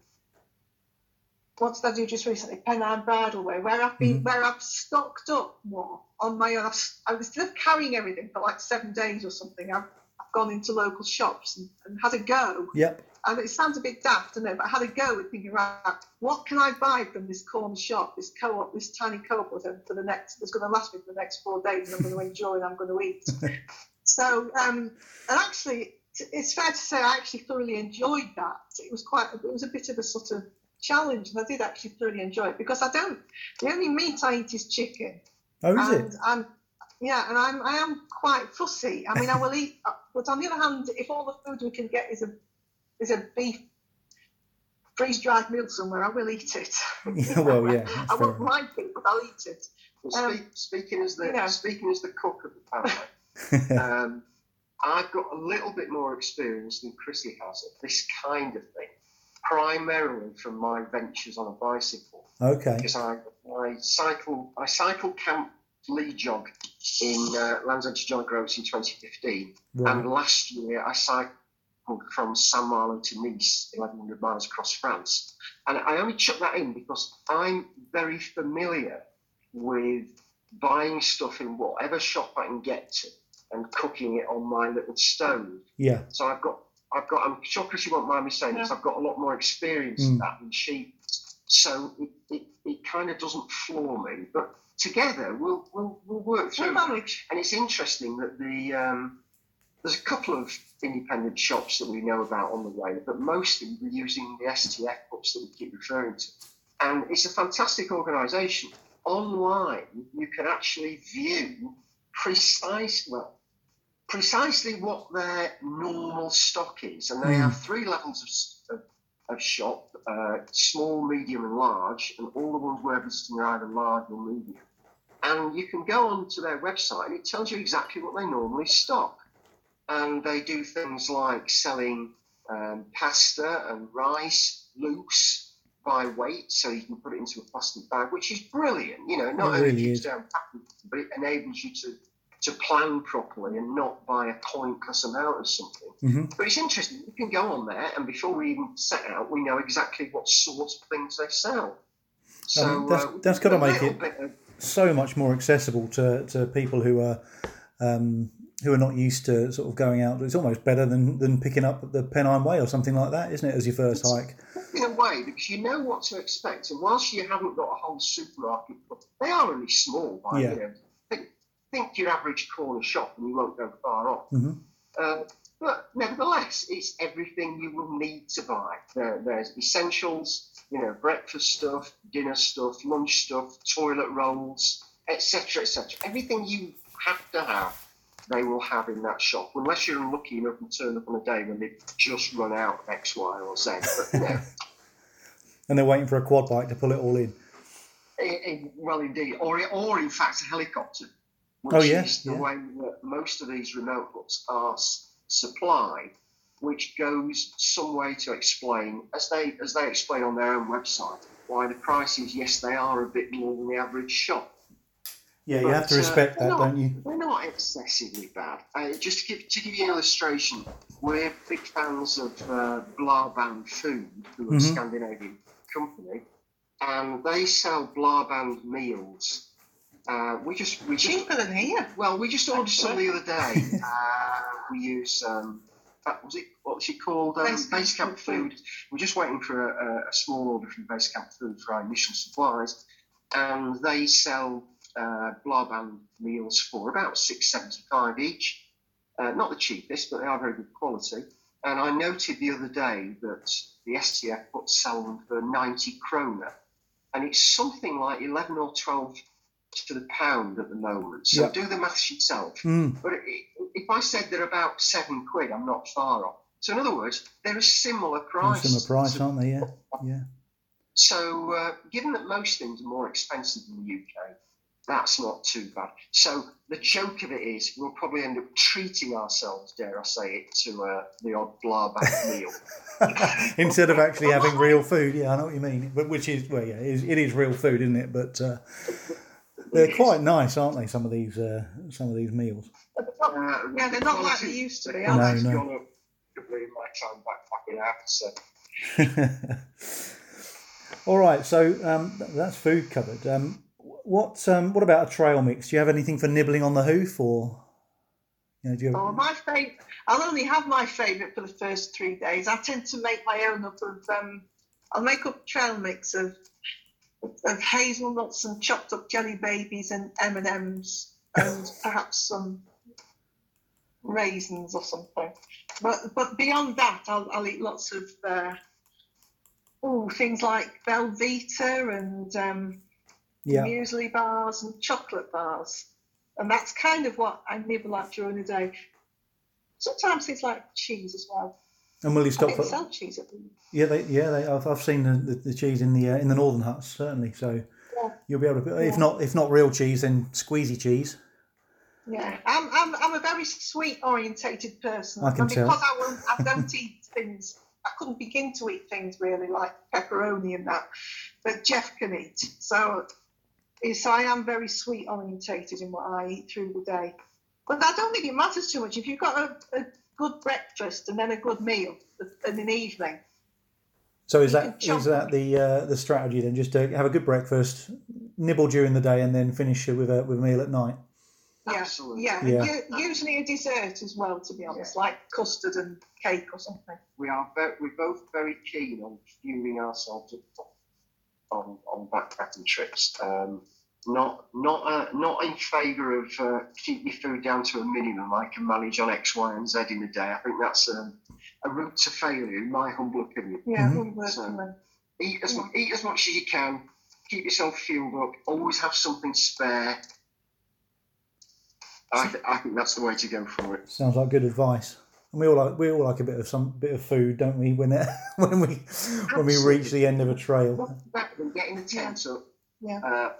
what did I do just recently? Pennine Bridleway, where I've been, Mhm. where I've stocked up more on my own. I've, I was still of carrying everything for like seven days or something. I've, I've gone into local shops and, and had a go. yeah, And it sounds a bit daft, I know, but I had a go with thinking, right, what can I buy from this corner shop, this co-op, this tiny co-op for the- for the next, that's going to last me for the next four days, and I'm going to enjoy and I'm going to eat. so, um, and actually, it's fair to say I actually thoroughly enjoyed that. It was quite, it was a bit of a sort of challenge, and I did actually thoroughly enjoy it because I don't, the only meat I eat is chicken. Oh, is and it? I'm, yeah, and I'm, I am quite fussy. I mean, I will eat, but on the other hand, if all the food we can get is a is a beef freeze dried meal somewhere, I will eat it. Yeah, well, yeah, I won't like it, but I'll eat it. Well, Um, speak, speaking as the you know. speaking as the cook of the family, um, I've got a little bit more experience than Chrissy has of this kind of thing, primarily from my ventures on a bicycle. okay. Because I, I cycle I cycle camp lead jog in uh, Land's End to John Groves in 2015, Right. and last year I cycled from Saint Malo to Nice, 1100 miles across France. And I only chuck that in because I'm very familiar with buying stuff in whatever shop I can get to and cooking it on my little stove. Yeah. So I've got, I've got. I'm sure Chris, you won't mind me saying this. I've got a lot more experience Mm. in that than she. So it, it, it kind of doesn't floor me. But together we'll, we'll, we'll work through. We'll it. manage. And it's interesting that the um, there's a couple of independent shops that we know about on the way, but mostly we're using the STF books that we keep referring to. And it's a fantastic organisation. Online, you can actually view precise, well, precisely what their normal stock is, and they Mm. have three levels of, of, of shop: uh, small, medium, and large. And all the ones we're visiting are either large or medium. And you can go onto their website, and it tells you exactly what they normally stock. And they do things like selling um, pasta and rice loose by weight, so you can put it into a plastic bag, which is brilliant. You know, not It only really keeps is. down packaging, but it enables you to to plan properly and not buy a pointless amount of something. hmm But it's interesting. You can go on there, and before we even set out, we know exactly what sort of things they sell. So that's- uh, that's gotta make it- of- So much more accessible to, to people who are um, who are not used to sort of going out. It's almost better than, than picking up the Pennine Way or something like that, isn't it? As your first hike. in a way because you know what to expect. And whilst you haven't got a whole supermarket, they are only small. By, Yeah. you know, think, your average corner shop and you won't go far off. Mhm. Uh, but nevertheless, it's everything you will need to buy. There, there's essentials, you know, breakfast stuff, dinner stuff, lunch stuff, toilet rolls, etc., etc. Everything you have to have, they will have in that shop, unless you're unlucky enough and turn up on a day when they've just run out of X, Y, or Z. But you know, And they're waiting for a quad bike to pull it all in. Well, indeed, or or in fact a helicopter, which Oh, yeah, is the yeah. way that most of these remote books are s- supplied, which goes some way to explain, as they as they explain on their own website, why the prices, yes, they are a bit more than the average shop. Yeah, you have to But, uh, respect that, no. don't you? They're not excessively bad. Uh, just to give, to give you an illustration, we're big fans of uh, Food, who are a Mhm. Scandinavian company, and they sell Blå Band meals. Uh, we just we just Cheaper than here. well we just ordered some the other day. Uh, we use um, what was it what was it called um, Base Camp Base Food. Food. We're just waiting for a, a, a small order from Base Camp Food for our initial supplies, and they sell uh, and meals for about six seventy five each. Uh, not the cheapest, but they are very good quality. And I noted the other day that the STF put sell them for 90 kroner, and it's something like 11 or 12 to the pound at the moment. So Yeah. do the maths yourself. Mm. But if I said they're about seven quid, I'm not far off. So in other words, they're a similar price. Similar price, aren't they? Yeah, yeah. So uh, given that most things are more expensive in the UK, that's not too bad. So the joke of it is we'll probably end up treating ourselves, dare I say it, to uh, the odd Blå Band meal. Instead of actually having real food, yeah, I know what you mean. But which is well, yeah, it is, it is real food, isn't it? But uh, they're quite nice, aren't they? Some of these uh, some of these meals. Uh, Yeah, they're not like they used to be, the are No, quality's no. gone up in my time back back in Africa. So All right, so um, that's food covered. Um, what um, what about a trail mix? Do you have anything for nibbling on the hoof, or you know, do you have, Oh, my favourite. I'll only have my favourite for the first three days. I tend to make my own up of. Um, I'll make up trail mix of of hazelnuts and chopped up jelly babies and M and M's and perhaps some raisins or something. But but beyond that, I'll, I'll eat lots of. Uh, Oh, things like Velveeta and um, yeah? muesli bars and chocolate bars. And that's kind of what I nibble at during the day. Sometimes things like cheese as well. And will you I stop? think they sell cheese at the yeah, they, yeah, they, I've, I've seen the, the, the cheese in the uh, in the northern huts certainly. So Yeah. you'll be able to, if Yeah. not if not real cheese, then squeezy cheese. Yeah, I'm, I'm, I'm a very sweet orientated person. I can and because tell. I, I don't eat things, I couldn't begin to eat things really like pepperoni and that, but Jeff can eat. So, so I am very sweet orientated in what I eat through the day. But I don't think it matters too much. If you've got a, a good breakfast and then a good meal in an evening, So is You that can is chop that the uh, the strategy then? Just to have a good breakfast, nibble during the day, and then finish it with a with a meal at night. yeah, Absolutely. yeah, Yeah. Usually a dessert as well, to be honest, like custard and cake or something. we are very, we're both very keen on fueling ourselves on, on backpacking trips. Um, not not uh, not in favour of uh, keep your food down to a minimum. I can manage on X, Y, and Z in a day. I think that's a, a route to failure, in my humble opinion. Yeah, Mhm. So- Eat as mu- eat as much as you can. Keep yourself fueled up. Always have something spare. I, th- I think that's the way to go for it. Sounds like good advice. And we all like we all like a bit of some bit of food, don't we? When it, when we when we reach the end of a trail. Nothing better getting the tent up, Yeah. uh,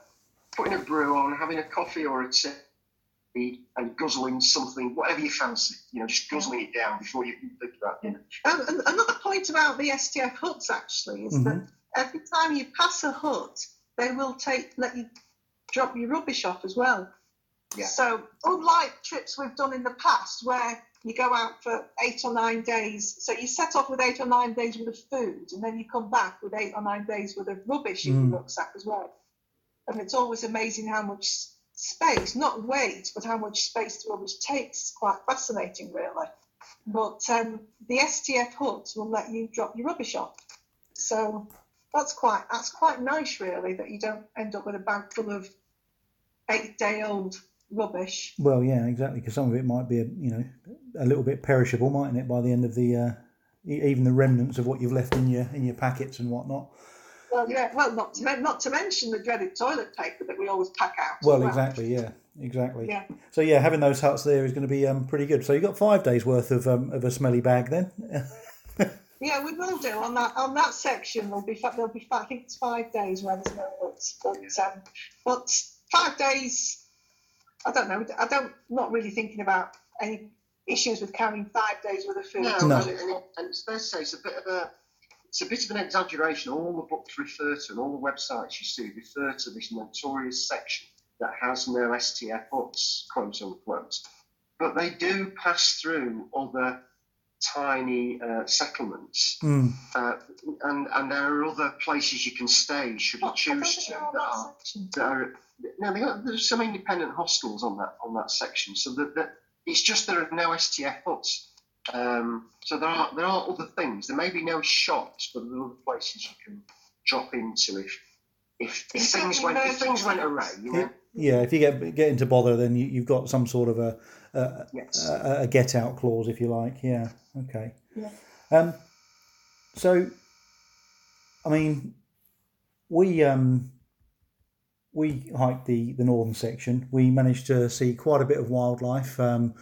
putting a brew on, having a coffee or a tea, and guzzling something, whatever you fancy. You know, just guzzling it down before you can think about it. Um, and another point about the STF huts actually is that every time you pass a hut, they will take let you drop your rubbish off as well. Yeah. So unlike trips we've done in the past where you go out for eight or nine days, so you set off with eight or nine days worth of food, and then you come back with eight or nine days worth of rubbish in Mm. your rucksack as well. And it's always amazing how much space, not weight, but how much space the rubbish takes. It's quite fascinating, really. But um, the STF huts will let you drop your rubbish off. So that's quite that's quite nice, really, that you don't end up with a bag full of eight-day-old rubbish. Well, yeah, exactly. Because some of it might be, a, you know, a little bit perishable, mightn't it? By the end of the, uh, even the remnants of what you've left in your in your packets and whatnot. Well, yeah. Well, not to, not to mention the dreaded toilet paper that we always pack out. as Well, exactly. Yeah, exactly. Yeah. So yeah, having those huts there is going to be um, pretty good. So you have got five days worth of um, of a smelly bag then. Yeah, we will do on that on that section. There'll be there'll be I think it's five days where there's no huts, but um, but five days. I don't know. I don't not really thinking about any issues with carrying five days worth of food. No, No. And, and, and it's fair to say it's a bit of a it's a bit of an exaggeration. All the books refer to and all the websites you see refer to this notorious section that has no STF huts, quote unquote. But they do pass through other tiny uh, settlements, Mm. uh, and and there are other places you can stay should you I don't choose to. think they're on That that are, that are no, got, there's some independent hostels on that on that section, so that, that it's just there are no STF huts. Um, so there are there are other things. There may be no shops, but there are other places you can drop into if if, if things went if things went awry. You know, Yeah, if you get get into bother, then you, you've got some sort of a a, yes. a, a get out clause, if you like. Yeah. Okay. Yeah. Um. So, I mean, we um we hiked the the northern section. We managed to see quite a bit of wildlife. Um,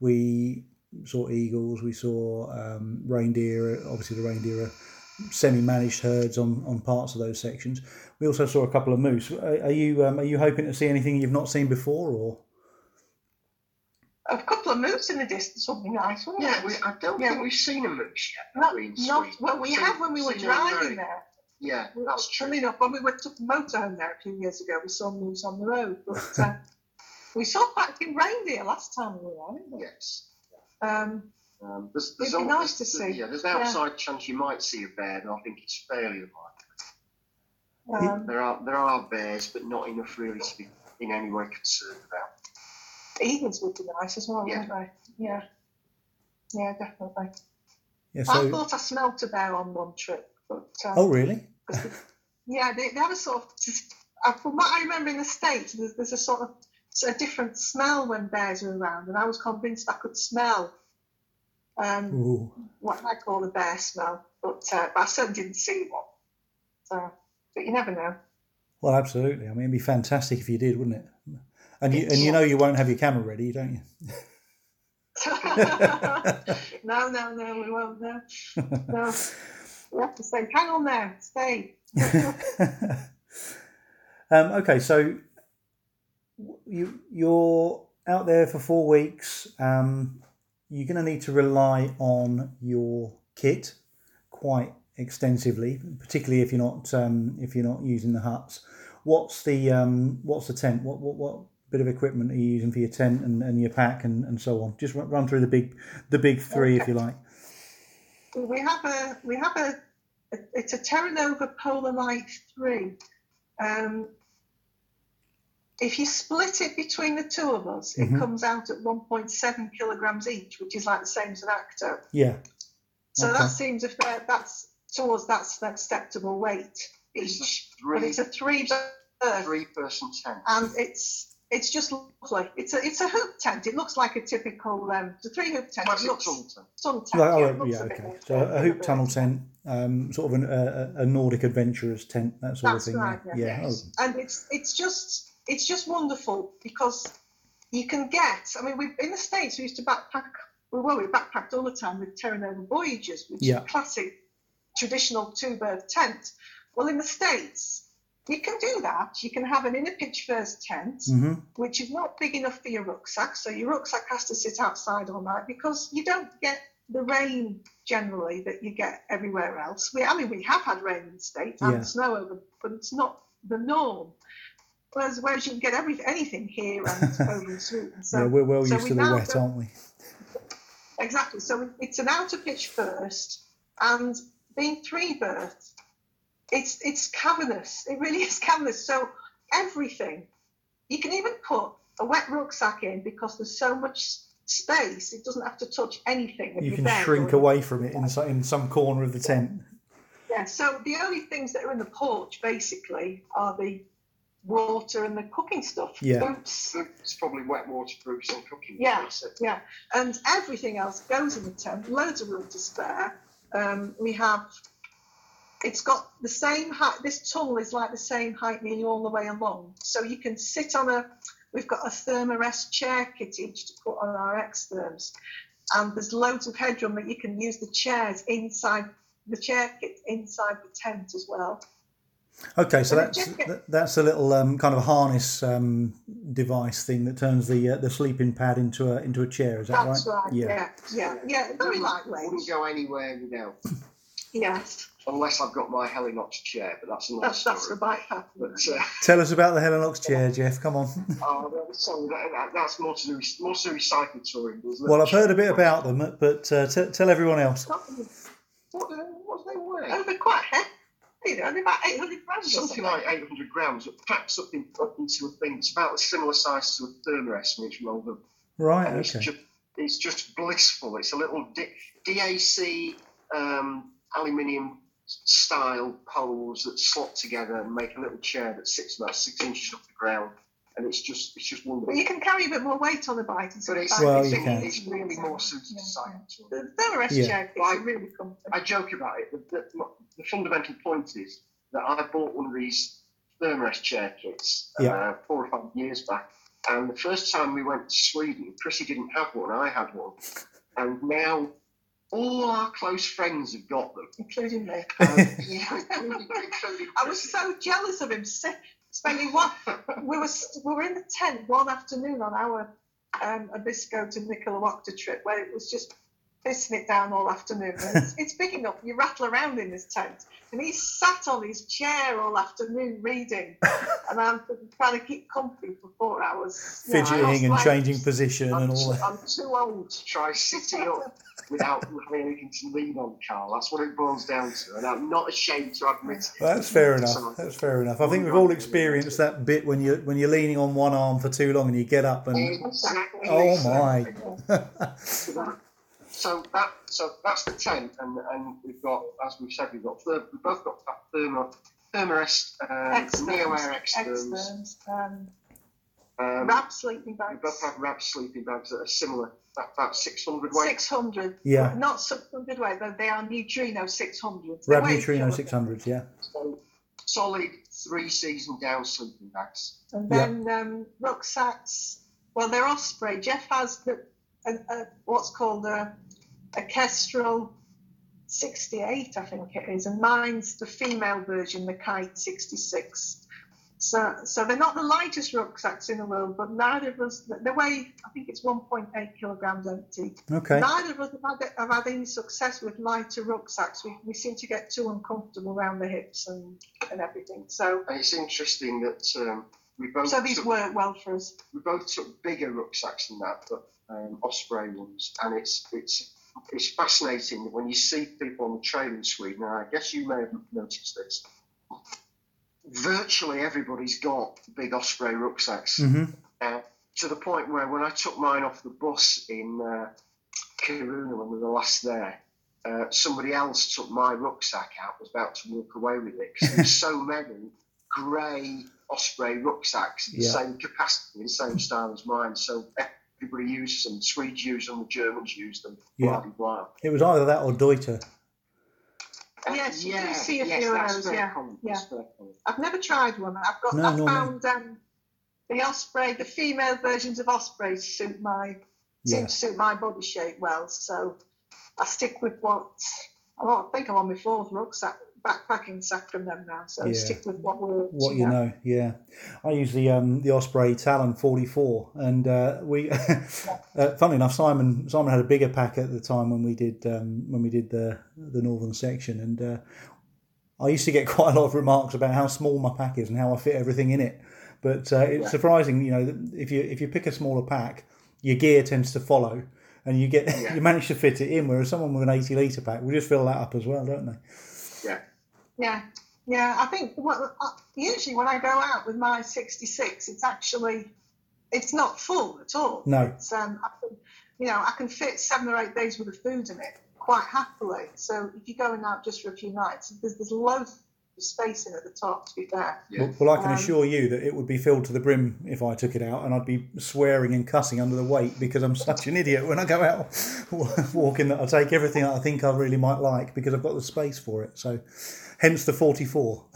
we saw eagles. We saw um, reindeer. Obviously, the reindeer are semi-managed herds on, on parts of those sections. We also saw a couple of moose. Are, are you um, are you hoping to see anything you've not seen before, or? A couple of moose in the distance would be nice, wouldn't yeah, it? we, I don't Yeah. think we've seen a moose yet. Not, we, not well. We Seen- have when we were driving there. Yeah, that's true. Funny enough, when we went took the motorhome there a few years ago, we saw moose on the road. But uh, we saw quite a few reindeer last time we were there. Yes. Um, Um, there's, there's It'd be nice to see. Yeah, there's an outside chance you might see a bear, and I think it's fairly unlikely. um, There are there are bears, but not enough really to be in any way concerned about. eagles would be nice as well, Yeah. wouldn't they? Yeah. Yeah, definitely. Yeah. I thought I smelt a bear on one trip, but um, Oh, really? yeah, they, they have a sort of. uh, From what I remember in the states, there's, there's a sort of a different smell when bears are around, and I was convinced I could smell um, what I call a bear smell, but, uh, but I certainly didn't see one. So, but you never know. Well, absolutely. I mean, it'd be fantastic if you did, wouldn't it? And you and you know you won't have your camera ready, don't you? no, no, no, we won't. No, no. We have to say, hang on there, stay. um, okay, so you you're out there for four weeks. Um, you're going to need to rely on your kit quite extensively, particularly if you're not um, if you're not using the huts. What's the um, what's the tent? What, what what bit of equipment are you using for your tent and, and your pack and, and so on? Just run, run through the big the big three if you like. We have a we have a it's a Terra Nova Polar Light three. Um, if you split it between the two of us, Mhm. it comes out at 1.7 kilograms each, which is like the same as an Akto. Yeah. So Okay. that seems a fair. That's towards that's an acceptable weight It's each. three- But it's a three three-person tent. and it's it's just lovely. It's a it's a hoop tent. It looks like a typical um, the three hoop tent. It looks tunnel tent. sun tent. Like, yeah, oh, it yeah, okay. more So a hoop tunnel tent, um, sort of an, a, a Nordic adventurer's tent, that sort That's of thing. right, yeah. yeah. yeah. Yes. Oh, and it's it's just it's just wonderful because you can get. I mean, we in the states we used to backpack. Well, we backpacked all the time with Terra Nova Voyagers, which Yeah. is a classic traditional two berth tent. Well, in the states, you can do that. You can have an inner pitch first tent, hmm which is not big enough for your rucksack. So your rucksack has to sit outside all night because you don't get the rain generally that you get everywhere else. We, I mean, we have had rain in the States and Yeah. snow over, but it's not the norm. Whereas, whereas you can get every, anything here and in Sweden. So yeah, we're well so used we to the wet, aren't we? Exactly. So it's an outer pitch first, and being three berth, it's it's cavernous. It really is cavernous. So everything, you can even put a wet rucksack in because there's so much space. It doesn't have to touch anything. You can shrink away from it in, so- in some corner of the tent. Yeah. So the only things that are in the porch basically are the water and the cooking stuff. Yeah. Boots, It's probably wet waterproofs and cooking. Yeah. That's it. Yeah, and everything else goes in the tent. Loads of room to spare. Um, we have. It's got the same height. This tunnel is like the same height nearly all the way along. So you can sit on a. We've got a Thermarest chair kit each to put on our XTherms, and there's loads of headroom that you can use the chairs inside the chair kit inside the tent as well. Okay, so that's just get- that- that's a little um, kind of harness um, device thing that turns the uh, the sleeping pad into a into a chair. Is that That's right? right. Yeah, yeah, yeah. Very lightweight. Wouldn't go anywhere without, Yes, unless I've got my Helinox chair, but that's another that's that's the story. bike path. But uh, Tell us about the Helinox chair, Jeff. Come on. oh, no, sorry, that, that, that's more to do more to do with cycle touring. isn't it? well, I've heard a bit about them, but uh, t- tell everyone else. What, uh, what do they weigh? Oh, they're quite heavy. They're only about 800 grams. or Something like 800 grams. It packs up, in, up into a thing. It's about a similar size to a Thermarest which rolled up. Right. And it's just it's just blissful. It's a little D- DAC um, aluminium style poles that slot together and make a little chair that sits about six inches off the ground, and it's just it's just wonderful. But you can carry a bit more weight on the bike. And But it's, bike Well, is you can. it's really more suited Yeah, to cycle touring. The Thermarest Yeah. chair Like- really comfortable. I joke about it. but The, the, the fundamental point is that I bought one of these Thermarest chair kits Yeah. uh, four or five years back, and the first time we went to Sweden, Chrissy didn't have one. I had one, and now all our close friends have got them. including me. Um, yeah, including, including I was so jealous of him si- spending one. we were we were in the tent one afternoon on our um, Abisko to Nikkaluokta trip where it was just pissing it down all afternoon. It's, it's big enough. You rattle around in this tent, and he sat on his chair all afternoon reading, and I'm trying to keep comfy for four hours. Fidgeting lost and weight. changing position I'm, and all too, that. I'm too old to try sitting up without having anything to lean on, Carl. That's what it boils down to, and I'm not ashamed to admit it. That's fair enough. That's fair enough. I think we've all experienced that bit when you're, when you're leaning on one arm for too long and you get up and Exactly. oh my. So that so that's the tent, and and we've got, as we've said, we've got ther- we've both got thermo Thermarest, uh, X Neo Air X um, Um, wrap sleeping We both have Rab sleeping bags that are similar, about, about 600 weight. 600. Yeah. Not 600 weight, but they are Neutrino 600. Rab Neutrino 600s, yeah. So solid three season down sleeping bags. And Yeah. then um, rucksacks, well, they're Osprey. Jeff has the, a, a, what's called a, a Kestrel 68, I think it is, and mine's the female version, the Kite 66. So, so they're not the lightest rucksacks in the world, but neither of us, they weigh, I think it's 1.8 kilograms empty. Okay. Neither of us have had, have had any success with lighter rucksacks. We, we seem to get too uncomfortable around the hips and, and everything. So, it's interesting that um, we both so these took, work well for us. we both took bigger rucksacks than that, but um, Osprey ones, and it's it's it's fascinating that when you see people on the train in Sweden, and I guess you may have noticed this. Virtually everybody's got big Osprey rucksacks. hmm uh, to the point where when I took mine off the bus in uh, Kiruna when we were last there, uh, somebody else took my rucksack out, was about to walk away with it because there were so many grey Osprey rucksacks, the Yeah. same capacity, the same style as mine. So everybody uses them. Swedes use them, the Germans use them. Yeah. Blah, blah, blah. It was either that or Deuter. Uh, Yes, you do see a yes, few of that's those, yeah, common, yeah. that's very common. I've never tried one. I've got. No, I nor me. found um, the Osprey, the female versions of Osprey suit my Yeah. seem to suit my body shape well. So I stick with what I think I'm on my fourth rucksack backpacking sack from them now. So Yeah. stick with what works. What you know, yeah. I use the um, the Osprey Talon 44, and uh, we, uh, funnily enough, Simon Simon had a bigger pack at the time when we did um, when we did the the northern section, and uh, I used to get quite a lot of remarks about how small my pack is and how I fit everything in it. But uh, it's Yeah. surprising, you know, if you if you pick a smaller pack, your gear tends to follow, and you get Yeah. you manage to fit it in. Whereas someone with an 80 liter pack will just fill that up as well, don't they? Yeah, yeah. Yeah, I think what, uh, usually when I go out with my 66, it's actually it's not full at all. No. It's, um, I can, you know, I can fit seven or eight days worth of food in it quite happily. So if you're going out just for a few nights, there's, there's loads of space in at the top. To be fair. Yeah. Well, well, I can Um, assure you that it would be filled to the brim if I took it out, and I'd be swearing and cussing under the weight because I'm such an idiot when I go out walking that I take everything that I think I really might like because I've got the space for it. So, hence the 44.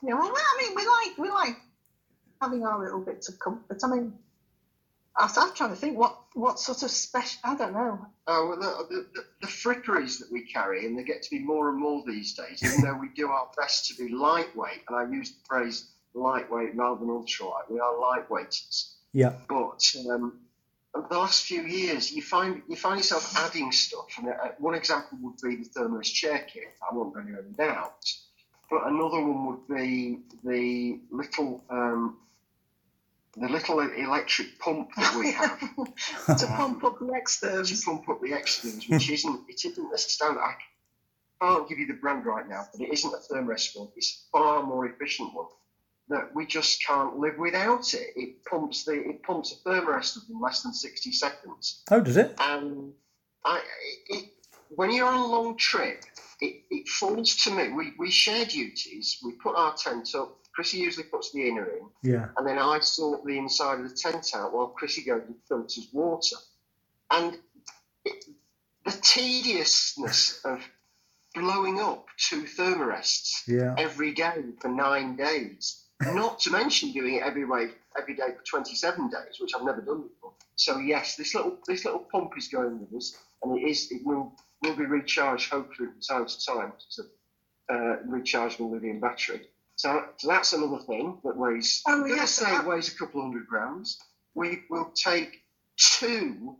Yeah, well, I mean, we like we like having our little bits of comfort. I mean, I was, I'm trying to think what what sort of special. I don't know. Oh, well, the, the, the, the fripperies that we carry, and they get to be more and more these days, even though we do our best to be lightweight, and I use the phrase lightweight rather than ultralight, we are lightweighters. Yeah, But um, the last few years, you find you find yourself adding stuff. And uh, one example would be the Thermos chair kit. I won't go into any doubt. But another one would be the little um, the little electric pump that we have uh, to pump up the to pump up the extras, which isn't it isn't a standard. I can't give you the brand right now, but it isn't a Thermos one. It's a far more efficient one that we just can't live without it. It pumps the it pumps a thermorest up in less than sixty seconds. oh, does it? And I, it, when you're on a long trip, it, it falls to me. We, we share duties. We put our tent up. Chrissy usually puts the inner in, Yeah, and then I sort the inside of the tent out while Chrissy goes and filters water. And it, the tediousness of blowing up two thermarests yeah, every day for nine days. Not to mention doing it every way every day for 27 days, which I've never done before. So yes, this little this little pump is going with us, and it is it will will be recharged hopefully from time to time. It's a uh, rechargeable lithium battery. So, so that's another thing that weighs. Oh, I'm gonna yes, say that- weighs a couple hundred grams. We will take two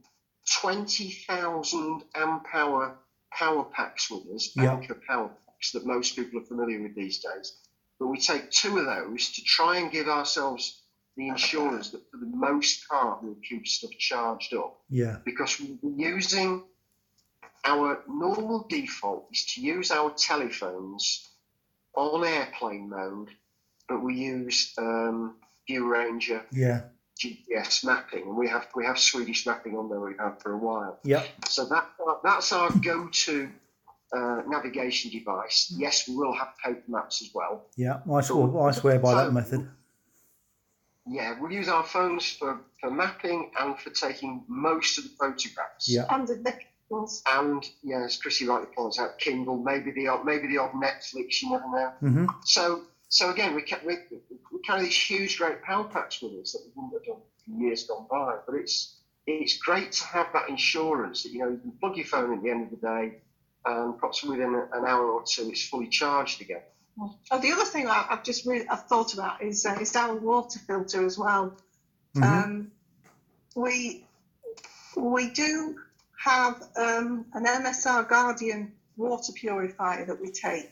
20,000 amp hour power packs with us, Yeah. Anker power packs that most people are familiar with these days. But we take two of those to try and give ourselves the insurance that for the most part we'll keep stuff charged up yeah, because we'll be using our normal default is to use our telephones on airplane mode, but we use um, ViewRanger yeah, GPS mapping, and we have we have Swedish mapping on there. We have for a while. yeah, So that that's our go-to uh, navigation device. Yes, we will have paper maps as well. yeah. I swear, I swear by that method. Yeah, we'll use our phones for, for mapping and for taking most of the photographs. Yeah. And the nickels. And yeah, as Chrissy rightly points out, Kindle, maybe the odd, maybe the odd Netflix, you never know. hmm So so again, we, ca- we, we carry these huge, great power packs with us that we wouldn't have done in years gone by. But it's it's great to have that insurance that you know you can plug your phone at the end of the day, and perhaps within an hour or two, it's fully charged again. Oh, the other thing I, I've just really I've thought about is uh, is our water filter as well. hmm Um, we we do have um, an MSR Guardian water purifier that we take,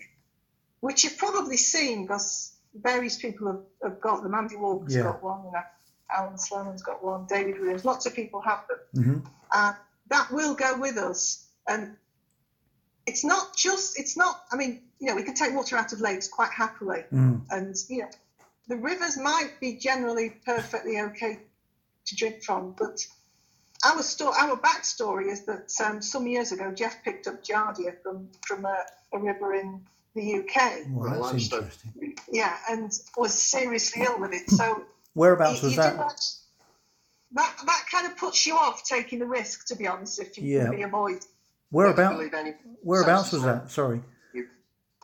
which you've probably seen because various people have, have got them. Andy Walker's Yeah. got one, and Alan Sloman's got one, David Williams. Lots of people have them. hmm Uh, that will go with us, and it's not just it's not. I mean, you know, we can take water out of lakes quite happily mm. and you know the rivers might be generally perfectly okay to drink from but our sto- our backstory is that um, some years ago Jeff picked up Giardia from from a, a river in the UK Well, that's limestone. interesting. yeah, and was seriously ill with it. So Whereabouts you- was you do that? That that kind of puts you off taking the risk, to be honest, if you Yeah. can be avoid. Whereabout? Never believe any- Whereabouts was that? Sorry.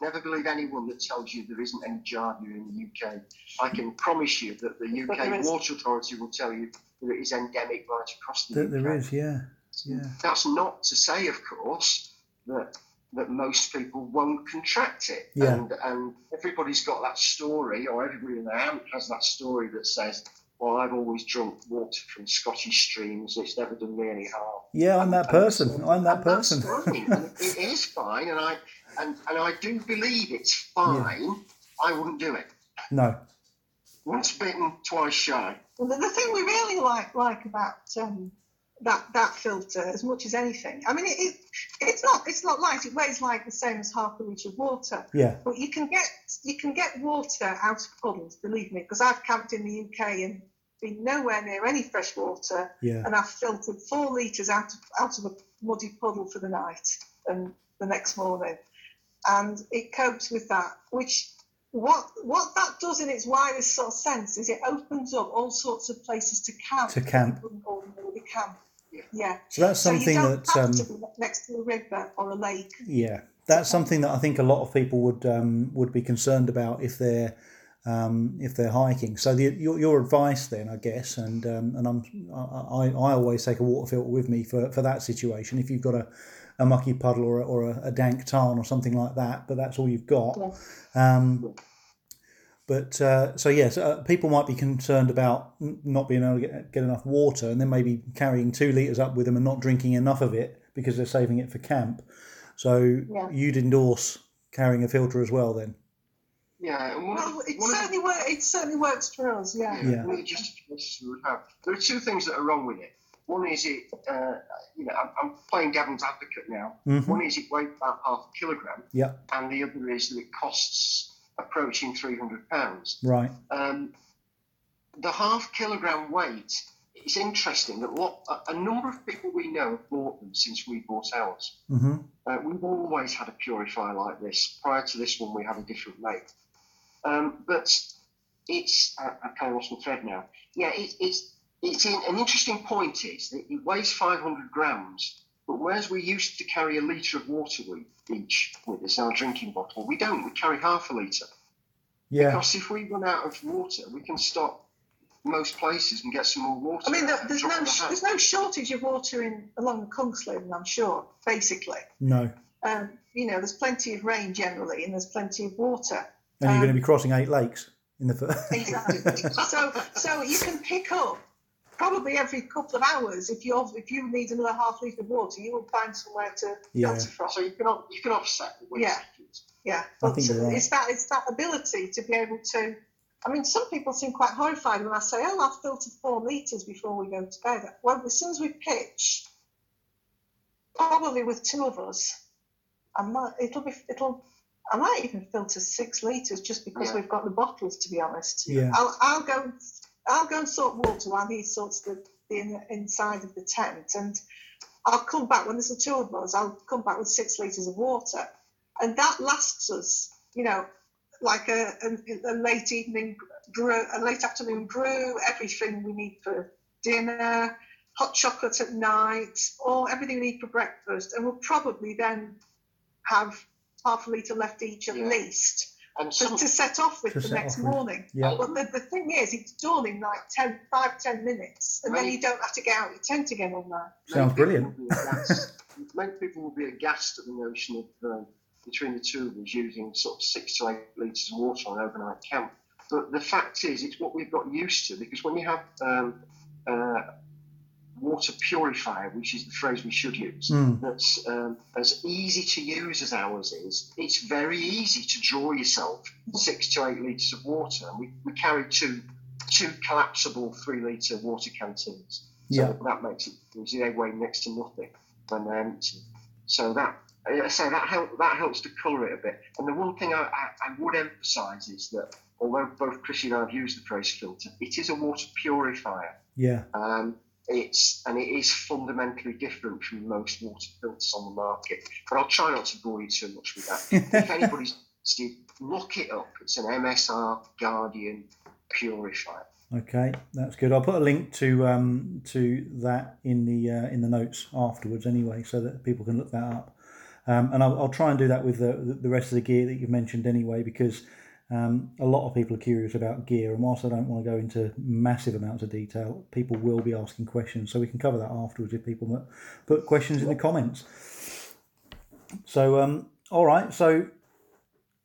Never believe anyone that tells you there isn't any Giardia in the UK. I can promise you that the UK. Water Authority will tell you that it is endemic right across the There, UK. there is, yeah, yeah, That's not to say, of course, that that most people won't contract it. Yeah. And and everybody's got that story, or everybody in their aunt has that story that says, "Well, I've always drunk water from Scottish streams. It's never done me any harm." yeah. I'm that person. I'm that person. it is fine, and I and, and I do believe it's fine. I wouldn't do it. No. Once bitten, twice shy. Well, the, the thing we really like like about um, that that filter, as much as anything, I mean, it, it it's not it's not light. It weighs like the same as half a litre of water. Yeah. But you can get you can get water out of puddles, believe me, because I've camped in the UK and been nowhere near any fresh water, Yeah. and I've filtered four litres out of out of a muddy puddle for the night and the next morning, and it copes with that. Which what what that does in its widest sort of sense is it opens up all sorts of places to camp. To camp. wouldn't camp. Yeah. So that's So you something don't that. Um, to next to a river or a lake. Yeah, that's something that I think a lot of people would um, would be concerned about if they're um, if they're hiking. So the, your, your advice then, I guess, and um, and I'm I, I always take a water filter with me for, for that situation. If you've got a, a mucky puddle or a, or a, a dank tarn or something like that, but that's all you've got. Um, but uh, so yes, uh, people might be concerned about not being able to get, get enough water, and then maybe carrying two liters up with them and not drinking enough of it because they're saving it for camp. So Yeah. you'd endorse carrying a filter as well, then? Yeah. One Well, it one of the- certainly works. It certainly works for us. Yeah. Yeah. Really justifications we would have. There are two things that are wrong with it. One is it, uh, you know, I'm, I'm playing devil's advocate now. Mhm. One is it weighs about half a kilogram, Yeah. and the other is that it costs approaching 300 pounds. Right. Um, the half kilogram weight, it's interesting that what, a, a number of people we know have bought them since we bought ours. hmm Uh, we've always had a purifier like this. Prior to this one, we had a different make. Um, but it's, I, I kind of lost my thread now. Yeah, it, it's, it's in, an interesting point is that it weighs 500 grams, but whereas we used to carry a litre of water with, each with us in our drinking bottle, we don't. We carry half a litre. Yeah. Because if we run out of water, we can stop most places and get some more water. I mean, there- there's no the there's no shortage of water in along the Kungsleden, I'm sure. Basically, No. um, you know, there's plenty of rain generally, and there's plenty of water. And you're Um, going to be crossing eight lakes in the first. Exactly. so so you can pick up probably every couple of hours if you if you need another half litre of water, you will find somewhere to Yeah. filter from. So you can off- you can offset the waste. Yeah. Yeah, I but think you're right. it's that it's that ability to be able to. I mean, some people seem quite horrified when I say, "Oh, I've filtered four litres before we go to bed." Well, as soon as we pitch, probably with two of us, I might it'll be it'll. I might even filter six litres just because Yeah. we've got the bottles. To be honest, Yeah. I'll I'll go I'll go and sort water while he sorts the, the in, inside of the tent, and I'll come back when there's the two of us. I'll come back with six litres of water, and that lasts us, you know, like a, a, a late evening brew, a late afternoon brew, everything we need for dinner, hot chocolate at night, or everything we need for breakfast, and we'll probably then have half a litre left each at Yeah. least And to, some, to set off with the next off with. morning. Yeah. But the, the thing is, it's done in like 10, 5, 10 minutes, and then you don't have to get out your tent again all night. Sounds brilliant. will Many people will be aghast at the notion of um, between the two of us using sort of six to eight litres of water on an overnight camp. But the fact is, it's what we've got used to because when you have um, uh, water purifier, which is the phrase we should use, Mm. that's um, as easy to use as ours is, it's very easy to draw yourself six to eight litres of water. We, we carry two two collapsible three litre water canteens. So Yeah. that makes it easy. They weigh next to nothing when they're empty. So that I say that help that helps to colour it a bit. And the one thing I, I, I would emphasise is that although both Chrissy and I have used the phrase filter, it is a water purifier. Yeah. Um, it's and it is fundamentally different from most water filters on the market. But I'll try not to bore you too much with that. if anybody's you look it up. It's an MSR Guardian purifier. Okay, that's good. I'll put a link to um, to that in the uh, in the notes afterwards, anyway, so that people can look that up. Um, and I'll, I'll, try and do that with the, the rest of the gear that you've mentioned anyway, because um, a lot of people are curious about gear. And whilst I don't want to go into massive amounts of detail, people will be asking questions, so we can cover that afterwards if people put questions in the comments. So, um, all right, so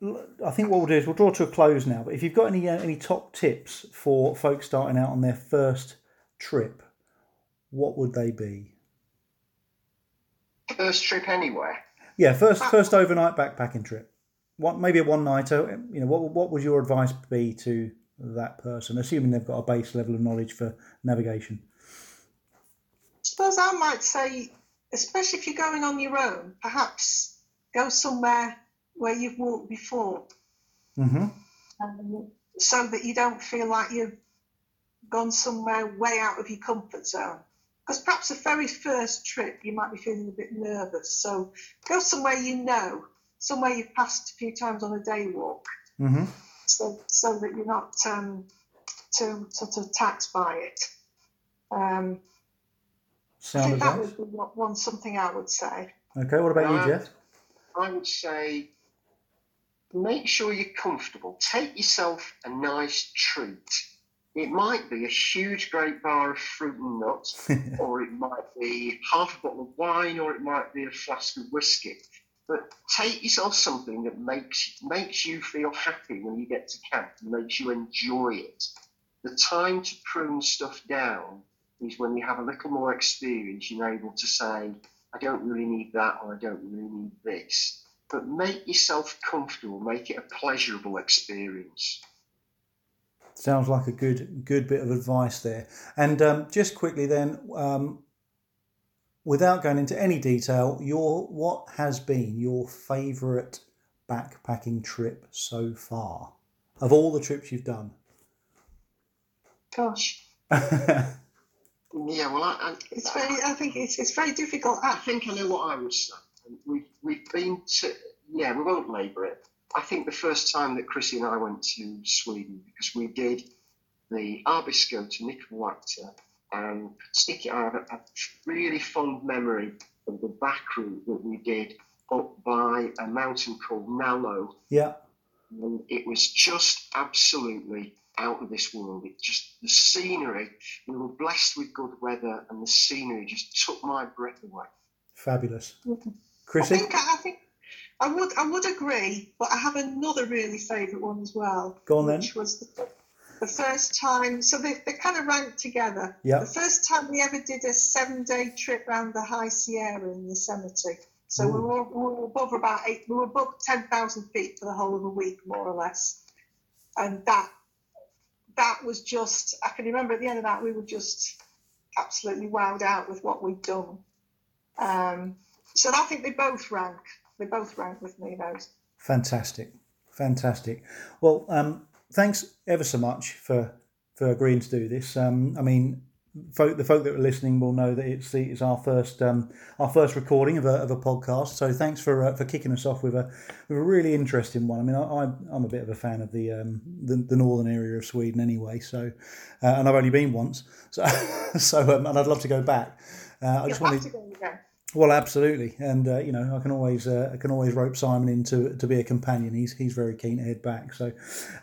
I think what we'll do is we'll draw to a close now. But if you've got any uh, any top tips for folks starting out on their first trip, what would they be? First trip anywhere. Yeah, first first overnight backpacking trip. What maybe a one nighter. You know, what what would your advice be to that person, assuming they've got a base level of knowledge for navigation? I suppose I might say, especially if you're going on your own, perhaps go somewhere where you've walked before. Mm-hmm. Um, so that you don't feel like you've gone somewhere way out of your comfort zone. Because perhaps the very first trip you might be feeling a bit nervous. So go somewhere you know, somewhere you've passed a few times on a day walk. Mm-hmm. So, so that you're not um, too sort of taxed by it. Um, I think that would be one something I would say. Okay, what about you, Jeff? I would say make sure you're comfortable. Take yourself a nice treat. It might be a huge, great bar of fruit and nuts, or it might be half a bottle of wine, or it might be a flask of whiskey. But take yourself something that makes makes you feel happy when you get to camp, and makes you enjoy it. The time to prune stuff down is when you have a little more experience. You're able to say, "I don't really need that," or "I don't really need this." but make yourself comfortable, make it a pleasurable experience. Sounds like a good good bit of advice there. And um, just quickly then, um, without going into any detail, your what has been your favourite backpacking trip so far of all the trips you've done? Gosh. yeah, well, I, I, it's very. I think it's it's very difficult. I think I know what I would say we've we've been to yeah we won't labour it. I think the first time that Chrissy and I went to Sweden because we did the Abisko to Nikkaluokta and stick I have a, a really fond memory of the back route that we did up by a mountain called Nallo. Yeah. And it was just absolutely out of this world. It just the scenery. We were blessed with good weather, and the scenery just took my breath away. Fabulous. Mm-hmm. Chrissy? I think, I think I would I would agree, but I have another really favourite one as well. Go on which then. was the, the first time. So they they kind of ranked together. Yeah. The first time we ever did a seven day trip around the High Sierra in Yosemite. So we were, we were above about eight. We were above ten thousand feet for the whole of a week, more or less. And that that was just. I can remember at the end of that we were just absolutely wowed out with what we'd done. Um, so I think they both rank. They both rank with me. Those. Fantastic, fantastic. Well, um, thanks ever so much for for agreeing to do this. Um, I mean, folk, the folk that are listening will know that it's the, it's our first um, our first recording of a, of a podcast. So thanks for uh, for kicking us off with a with a really interesting one. I mean, I, I'm a bit of a fan of the um, the, the northern area of Sweden anyway. So, uh, and I've only been once. So, so um, and I'd love to go back. Uh, I just wanted. Well, absolutely, and uh, you know, I can always uh, I can always rope Simon in to, to be a companion. He's he's very keen to head back. So,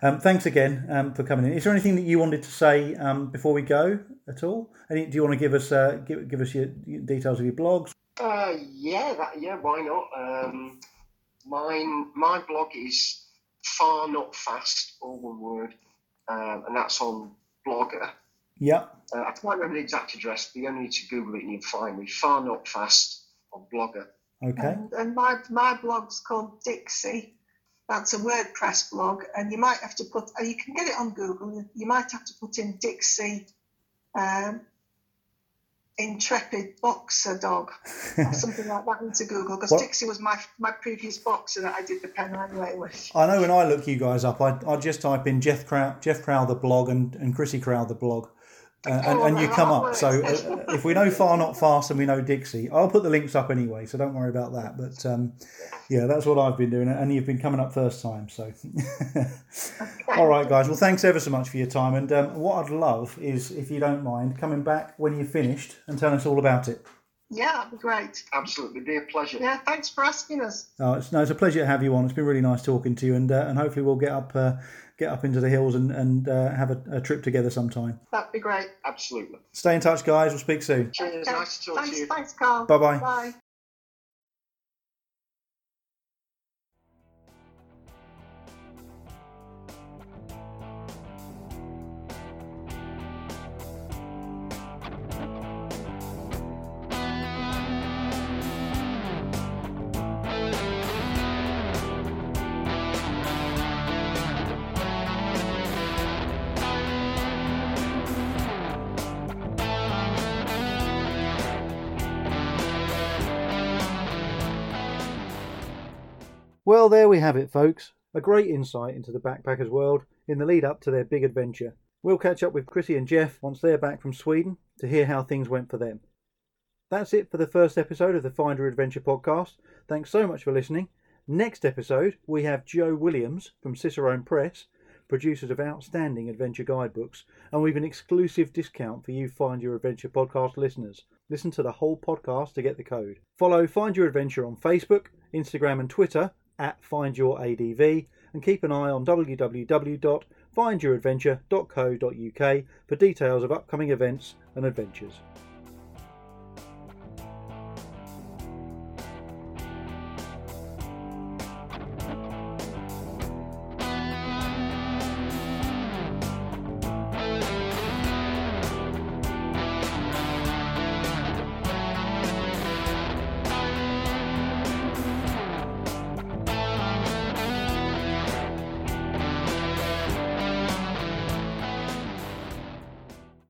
um, thanks again um, for coming in. Is there anything that you wanted to say um, before we go at all? Any, do you want to give us uh, give give us your, your details of your blogs? Uh, yeah, that, yeah, why not? Um, mine my blog is far not fast, all one word, um, and that's on Blogger. Yeah. Uh, I can't remember the exact address, but you only need to Google it and you'll find me. Far Not Fast on Blogger. Okay. And, and my, my blog's called Dixie. That's a WordPress blog, and you might have to put, uh, you can get it on Google, you might have to put in Dixie um, Intrepid Boxer Dog, or something like that into Google, because Dixie was my my previous boxer that I did the Pennine Way with. I know when I look you guys up, I, I just type in Jeff Crow, Jeff Crow the blog and, and Chrissy Crow the blog uh, and, and you come up. So uh, if we know far not fast and we know Dixie, I'll put the links up anyway. So don't worry about that. But um, yeah, that's what I've been doing, and you've been coming up first time. So all right, guys. Well, thanks ever so much for your time. And um, what I'd love is if you don't mind coming back when you're finished and telling us all about it. Yeah, that'd be great. Absolutely, be a pleasure. Yeah, thanks for asking us. Oh, it's, no, it's a pleasure to have you on. It's been really nice talking to you, and uh, and hopefully we'll get up uh, get up into the hills and and uh, have a, a trip together sometime. That'd be great. Absolutely. Stay in touch, guys. We'll speak soon. Cheers. Okay. Nice to talk thanks, to you. Thanks, Carl. Bye-bye. Bye. Well, there we have it, folks. A great insight into the backpackers' world in the lead up to their big adventure. We'll catch up with Chrissy and Jeff once they're back from Sweden to hear how things went for them. That's it for the first episode of the Find Your Adventure podcast. Thanks so much for listening. Next episode, we have Joe Williams from Cicerone Press, producers of outstanding adventure guidebooks, and we've an exclusive discount for you Find Your Adventure podcast listeners. Listen to the whole podcast to get the code. Follow Find Your Adventure on Facebook, Instagram, and Twitter at Find Your ADV, and keep an eye on www.findyouradventure.co.uk for details of upcoming events and adventures.